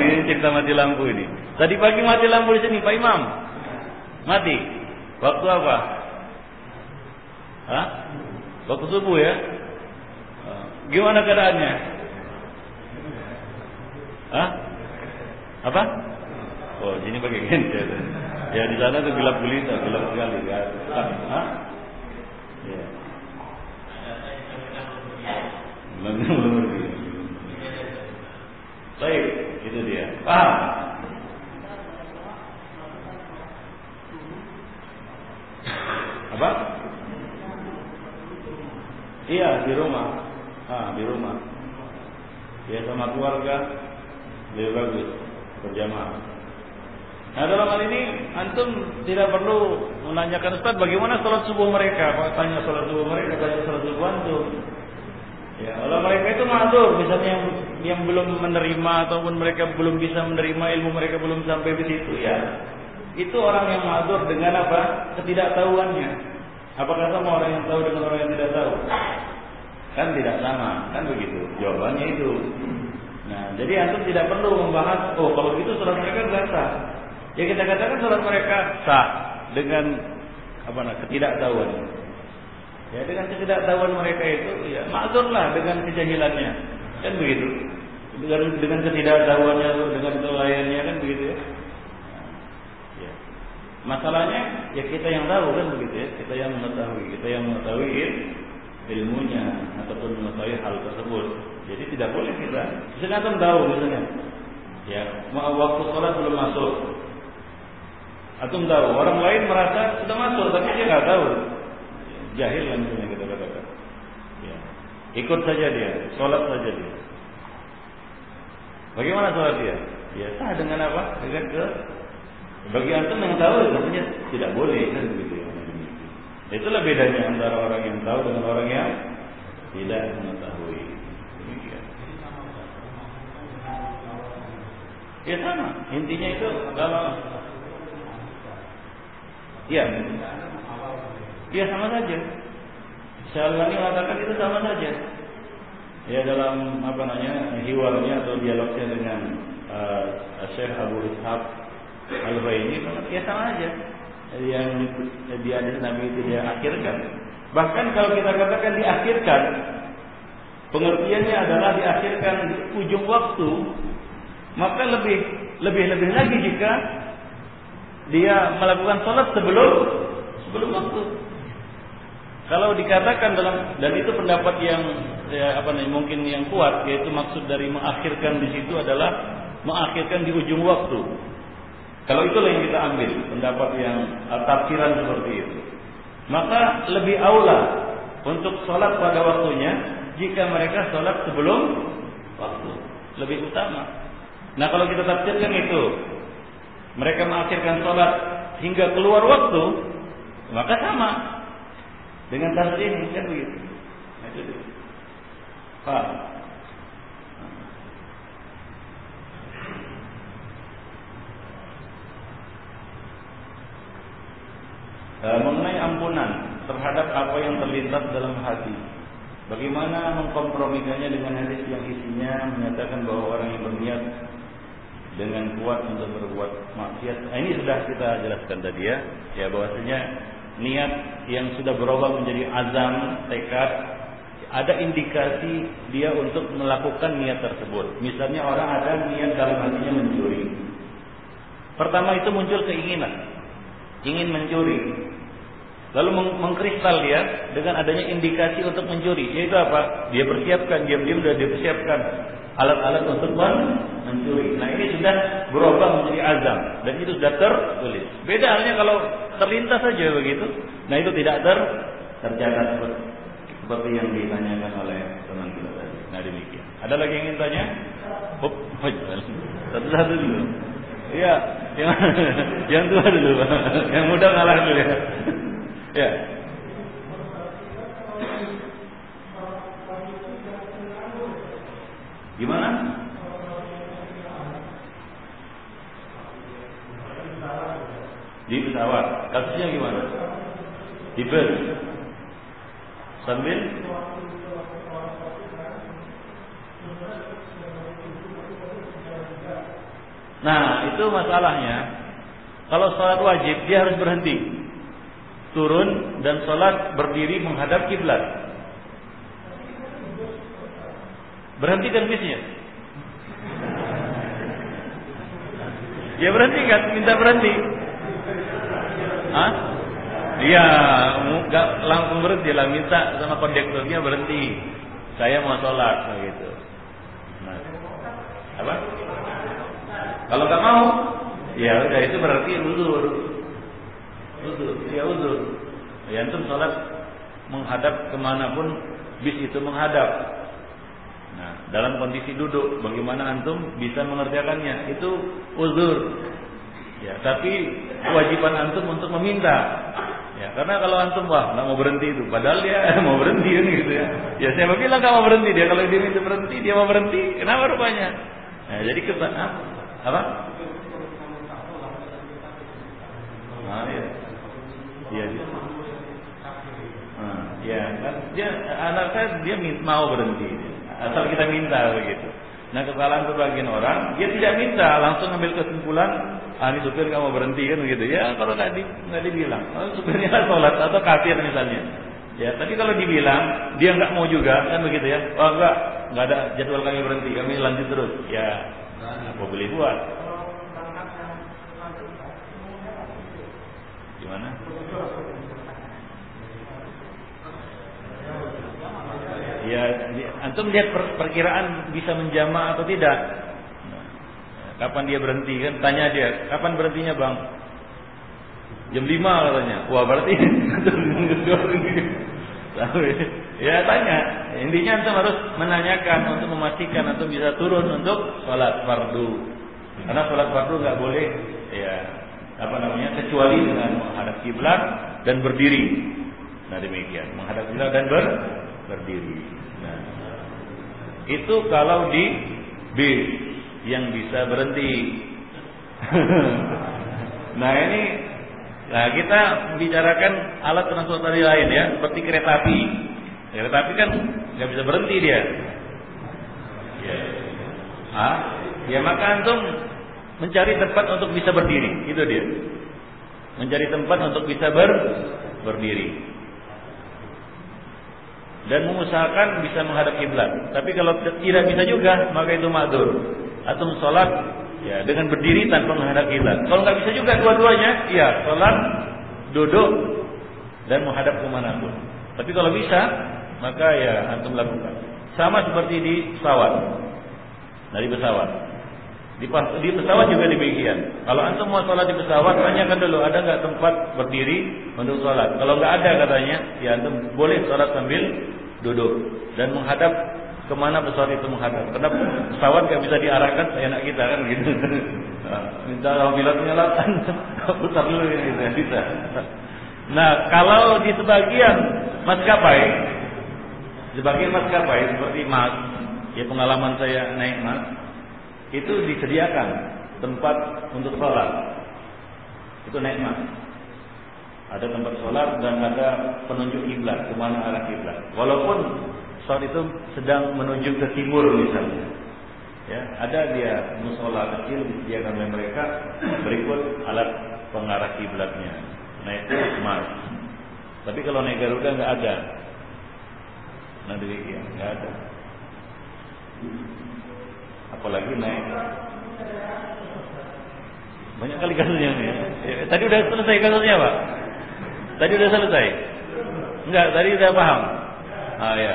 ini cerita mati lampu ini. Tadi pagi mati lampu di sini, Pak Imam. Mati. Waktu apa? Hah? Waktu subuh ya? Gimana keadaannya? Hah? Apa? Oh, sini pakai genset. Ya di sana tuh gelap gulita, gelap sekali ya. Hah? Ya. Belum ngerti. Baik, itu dia. Paham? Apa? Iya, di rumah. Ah, di rumah. Ya sama keluarga lebih bagus berjamaah. Nah dalam hal ini antum tidak perlu menanyakan Ustaz bagaimana sholat subuh mereka. Kalau tanya sholat subuh mereka, tanya sholat subuh antum. Ya, kalau mereka itu matur, misalnya yang, yang belum menerima ataupun mereka belum bisa menerima ilmu mereka belum sampai di situ ya. Itu orang yang matur dengan apa? Ketidaktahuannya. Apakah sama orang yang tahu dengan orang yang tidak tahu? Kan tidak sama, kan begitu. Jawabannya itu. Nah, jadi antum tidak perlu membahas, oh kalau gitu surat mereka sah. Ya kita katakan surat mereka sah dengan apa ketidaktahuan. Ya dengan ketidaktahuan mereka itu ya maklumlah dengan kejahilannya. Kan begitu. Dengan dengan ketidaktahuannya dengan kelalaiannya kan begitu ya. ya. Masalahnya ya kita yang tahu kan begitu ya, kita yang mengetahui, kita yang mengetahui ilmunya ataupun mengetahui hal tersebut. Jadi tidak boleh kita. Misalnya tahu misalnya, ya waktu sholat belum masuk. Antum tahu, orang lain merasa sudah masuk tapi dia nggak tahu. Jahil misalnya kita katakan. Ya. Ikut saja dia, sholat saja dia. Bagaimana sholat dia? Ya sah dengan apa? Dengan ke bagi antum yang tahu tentunya tidak boleh kan begitu ya. Itulah bedanya antara orang yang tahu dengan orang yang tidak mengetahui. Ya sama, intinya itu kalau Ya, ya sama saja. Syalani mengatakan itu sama saja. Ya dalam apa namanya hiwarnya atau dialognya dengan uh, Syekh Abu Ishaq Al-Baini ya sama aja yang di hadis Nabi itu dia akhirkan. Bahkan kalau kita katakan diakhirkan, pengertiannya adalah diakhirkan di ujung waktu, maka lebih lebih lebih lagi jika dia melakukan sholat sebelum sebelum waktu. Kalau dikatakan dalam dan itu pendapat yang ya, apa nih mungkin yang kuat yaitu maksud dari mengakhirkan di situ adalah mengakhirkan di ujung waktu. Kalau itulah yang kita ambil pendapat yang uh, tafsiran seperti itu, maka lebih aula untuk sholat pada waktunya jika mereka sholat sebelum waktu lebih utama. Nah kalau kita tafsirkan itu, mereka mengakhirkan sholat hingga keluar waktu, maka sama dengan ini kan begitu. Nah, itu. E, mengenai ampunan terhadap apa yang terlintas dalam hati. Bagaimana mengkompromikannya dengan hadis yang isinya menyatakan bahwa orang yang berniat dengan kuat untuk berbuat maksiat. Nah, ini sudah kita jelaskan tadi ya, ya bahwasanya niat yang sudah berubah menjadi azam, tekad, ada indikasi dia untuk melakukan niat tersebut. Misalnya orang ada niat dalam hatinya mencuri. Pertama itu muncul keinginan, ingin mencuri. Lalu mengkristal dia dengan adanya indikasi untuk mencuri. Yaitu apa? Dia persiapkan, diam-diam sudah dia persiapkan alat-alat untuk mencuri. Nah ini sudah berubah menjadi azam dan itu sudah tertulis. Beda halnya kalau terlintas saja begitu. Nah itu tidak ter tercatat seperti yang ditanyakan oleh teman kita tadi. Nah demikian. Ada lagi yang ingin tanya? Oh, satu-satu dulu. Iya, yang, yang tua dulu, yang muda ngalah dulu ya. Ya. Gimana? Di pesawat. Kasusnya gimana? Di bus. Sambil Nah, itu masalahnya. Kalau sholat wajib, dia harus berhenti turun dan sholat berdiri menghadap kiblat. Berhentikan bisnya. Ya berhenti kan, minta berhenti. Hah? Iya, nggak langsung berhenti lah, minta sama kondekturnya berhenti. Saya mau sholat, begitu. Nah, apa? Kalau nggak mau, ya udah itu berarti uzur. Uzur, ya uzur. Ya antum sholat menghadap ke mana pun bis itu menghadap. Dalam kondisi duduk, bagaimana antum bisa mengerjakannya? Itu uzur. Ya, tapi kewajiban antum untuk meminta. Ya, karena kalau antum wah nggak mau berhenti itu, padahal dia mau berhenti kan gitu ya. Ya siapa bilang nggak mau berhenti dia kalau dia minta berhenti dia mau berhenti, kenapa rupanya? Nah, jadi kita ah, apa? Nah, ya. Iya, dia. Ya kan dia anak saya dia mau berhenti asal kita minta begitu. Nah kesalahan sebagian orang dia tidak minta langsung ambil kesimpulan ah ini supir kamu berhenti kan begitu ya. Kalau nggak di, nggak dibilang. Oh, supirnya sholat atau kafir misalnya. Ya tapi kalau dibilang dia nggak mau juga kan begitu ya. Oh enggak nggak ada jadwal kami berhenti kami lanjut terus. Ya apa boleh buat. Gimana ya antum lihat perkiraan bisa menjama atau tidak Kapan dia berhenti kan? Tanya dia, kapan berhentinya bang? Jam 5 katanya. Wah berarti ya tanya. Intinya antum harus menanyakan untuk memastikan antum bisa turun untuk sholat fardu. Karena sholat fardu nggak boleh ya apa namanya kecuali dengan menghadap kiblat dan berdiri. Nah demikian menghadap kiblat dan ber, berdiri. Itu kalau di bis yang bisa berhenti. nah ini, nah kita bicarakan alat transportasi lain ya, seperti kereta api. Kereta api kan nggak bisa berhenti dia. Ya. Ah, ya maka antum mencari tempat untuk bisa berdiri, itu dia. Mencari tempat untuk bisa ber berdiri dan mengusahakan bisa menghadap kiblat. Tapi kalau tidak bisa juga, maka itu madur atau sholat ya dengan berdiri tanpa menghadap kiblat. Kalau nggak bisa juga dua-duanya, ya sholat, duduk dan menghadap ke mana pun. Tapi kalau bisa, maka ya antum lakukan. Sama seperti di pesawat. Dari pesawat. Di, di pesawat juga demikian. Kalau antum mau sholat di pesawat, tanyakan dulu ada nggak tempat berdiri untuk sholat. Kalau nggak ada katanya, ya antum boleh sholat sambil duduk dan menghadap ke mana pesawat itu menghadap. Karena pesawat nggak bisa diarahkan enak kita kan gitu. Nah, minta pilotnya lah putar dulu ini gitu, bisa. Nah kalau di sebagian maskapai, sebagian maskapai seperti Mas, ya pengalaman saya naik Mas, itu disediakan tempat untuk sholat. Itu naik Mas. Ada tempat sholat dan ada penunjuk kiblat ke mana arah kiblat. Walaupun saat itu sedang menuju ke timur misalnya. Ya, ada dia musola kecil disediakan oleh mereka berikut alat pengarah kiblatnya. Nah itu smart. Tapi kalau naik Garuda nggak ada. Nah demikian nggak ada. Apalagi naik banyak kali kasusnya nih. Ya, tadi udah selesai kasusnya pak. Tadi udah selesai. Enggak, tadi udah paham. Ah ya.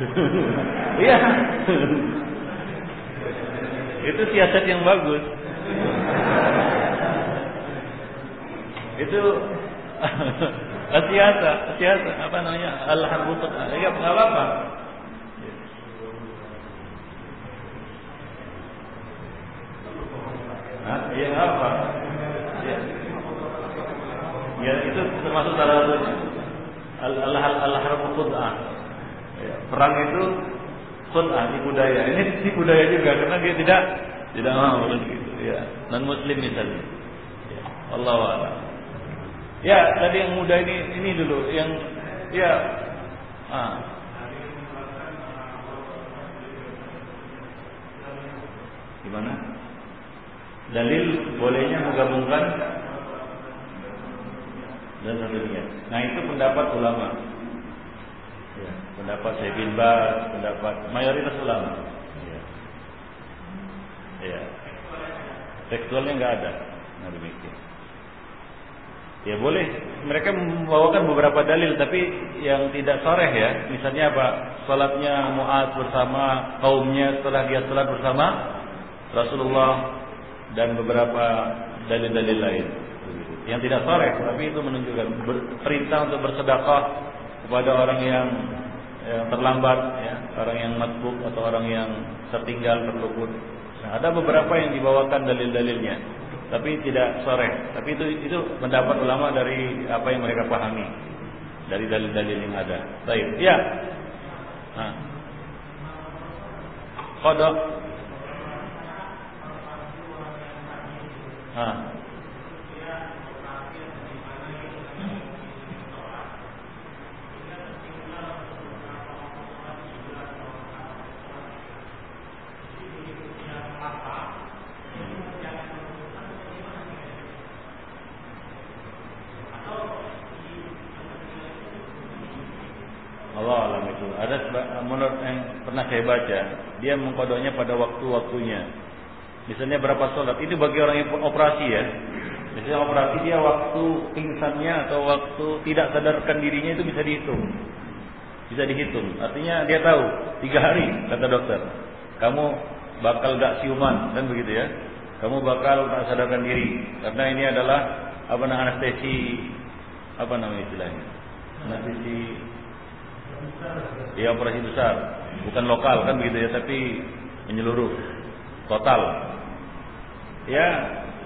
Iya. Itu siasat yang bagus. Itu siasat, siasat apa namanya? Al-harbu Ya, enggak apa-apa. Hah? Iya apa? Ya. ya itu termasuk salah satunya. Al-harbu qud'ah. Ya, perang itu sunnah tipu daya. Ini tipu daya juga karena dia tidak tidak mau gitu ya. Non muslim misalnya. Ya, Allah a'lam. Ya, tadi yang muda ini ini dulu yang ya ah Gimana? dalil bolehnya menggabungkan dan niat. Nah itu pendapat ulama. Pendapat saya bin Bas, pendapat mayoritas ulama. Ya. ya. Tekstualnya nggak ada. Nah demikian. Ya boleh. Mereka membawakan beberapa dalil, tapi yang tidak soreh ya. Misalnya apa? Salatnya Muaz bersama kaumnya setelah dia salat bersama Rasulullah dan beberapa dalil-dalil lain yang tidak sore, tapi itu menunjukkan perintah untuk bersedekah kepada orang yang, yang terlambat, ya, orang yang matbuk atau orang yang tertinggal terluput. Nah, ada beberapa yang dibawakan dalil-dalilnya, tapi tidak sore. Tapi itu itu pendapat ulama dari apa yang mereka pahami dari dalil-dalil yang ada. Baik, ya. Nah. Kodok. Nah. saya baca, dia mengkodoknya pada waktu-waktunya. Misalnya berapa sholat, ini bagi orang yang operasi ya. Misalnya operasi dia waktu pingsannya atau waktu tidak sadarkan dirinya itu bisa dihitung. Bisa dihitung. Artinya dia tahu tiga hari kata dokter. Kamu bakal gak siuman kan begitu ya. Kamu bakal tak sadarkan diri karena ini adalah apa namanya anestesi apa namanya istilahnya anestesi ya operasi besar bukan lokal kan begitu ya tapi menyeluruh total. Ya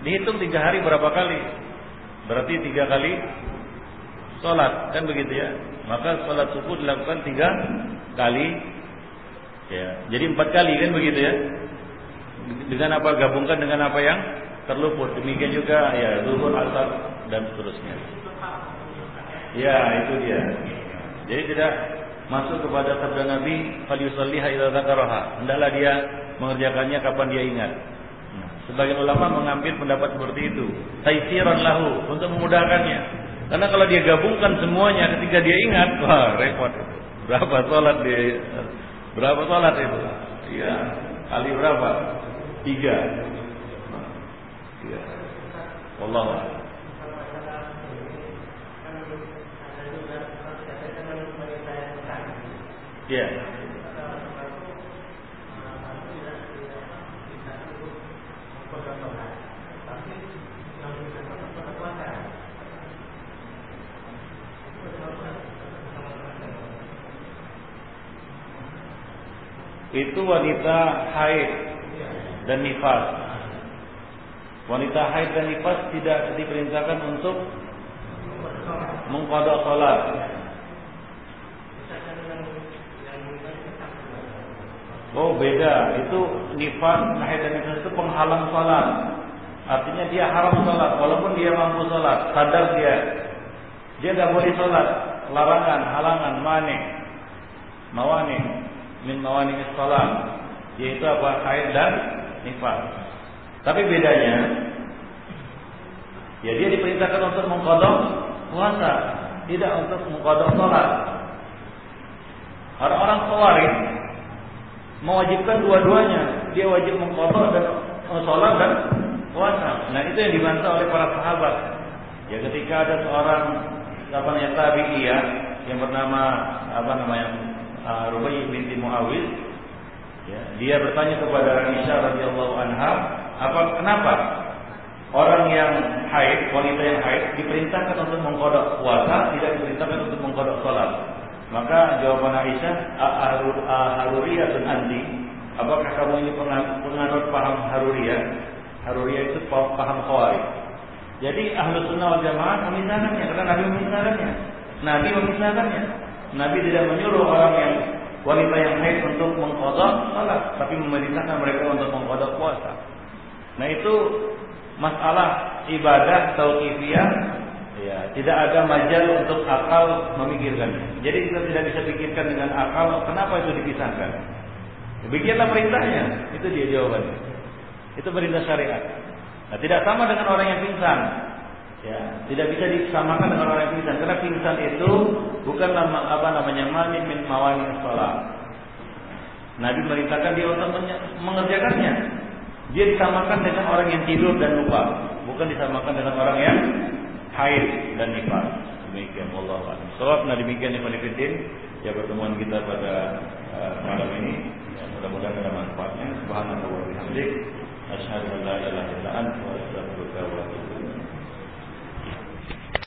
dihitung tiga hari berapa kali? Berarti tiga kali sholat kan begitu ya? Maka sholat subuh dilakukan tiga kali. Ya jadi empat kali kan begitu ya? Dengan apa? Gabungkan dengan apa yang terluput. Demikian juga ya zuhur asar dan seterusnya. Ya itu dia. Jadi tidak masuk kepada sabda Nabi falyusalliha idza dzakaraha. Hendaklah dia mengerjakannya kapan dia ingat. Nah, sebagian ulama mengambil pendapat seperti itu. Taisiran lahu untuk memudahkannya. Karena kalau dia gabungkan semuanya ketika dia ingat wah repot berapa sholat dia berapa sholat itu? Ya kali berapa? Tiga. Tiga Allah Ya. Itu wanita haid dan nifas. Wanita haid dan nifas tidak diperintahkan untuk mengkodok sholat Oh beda, itu nifas, nahid dan nifas itu penghalang sholat. Artinya dia haram sholat, walaupun dia mampu sholat, sadar dia, dia tidak boleh sholat, larangan, halangan, manik, mawani, min mawani sholat, yaitu apa? Haid dan nifas. Tapi bedanya, ya dia diperintahkan untuk mengkodok puasa, tidak untuk mengkodok sholat. Orang-orang khawarij mewajibkan dua-duanya. Dia wajib mengkodok dan sholat dan puasa. Nah itu yang dibantah oleh para sahabat. Ya ketika ada seorang apa namanya tabi'iyah yang bernama apa namanya uh, Rubai binti Muawiz ya, dia bertanya kepada Aisyah radhiyallahu anha apa kenapa orang yang haid wanita yang haid diperintahkan untuk mengkodok puasa tidak diperintahkan untuk mengkodok sholat maka jawaban Aisyah, Haruriyah dan anti, apakah kamu ini penganut paham Haruriyah? Haruriyah itu paham Khawarij. Jadi ahlu sunnah wal jamaah memisahkannya karena Nabi memisahkannya. Nabi memisahkannya. Nabi tidak menyuruh orang yang wanita yang haid untuk mengkodok salat, tapi memerintahkan mereka untuk mengkodok puasa. Nah itu masalah ibadah tauqifiyah Ya, tidak ada majal untuk akal memikirkan. Jadi kita tidak bisa pikirkan dengan akal kenapa itu dipisahkan. Demikianlah perintahnya. Itu dia jawabannya. Itu perintah syariat. Nah, tidak sama dengan orang yang pingsan. Ya, tidak bisa disamakan dengan orang yang pingsan karena pingsan itu bukan nama apa namanya mani min mawani salat. Nabi merintahkan dia untuk mengerjakannya. Dia disamakan dengan orang yang tidur dan lupa, bukan disamakan dengan orang yang haid dan nifas. Demikian Allah alam. Sebab nah demikian yang ya pertemuan kita pada uh, malam ini. Ya, mudah-mudahan ada manfaatnya. Subhanallah wa bihamdik. Asyhadu an la ilaha illa anta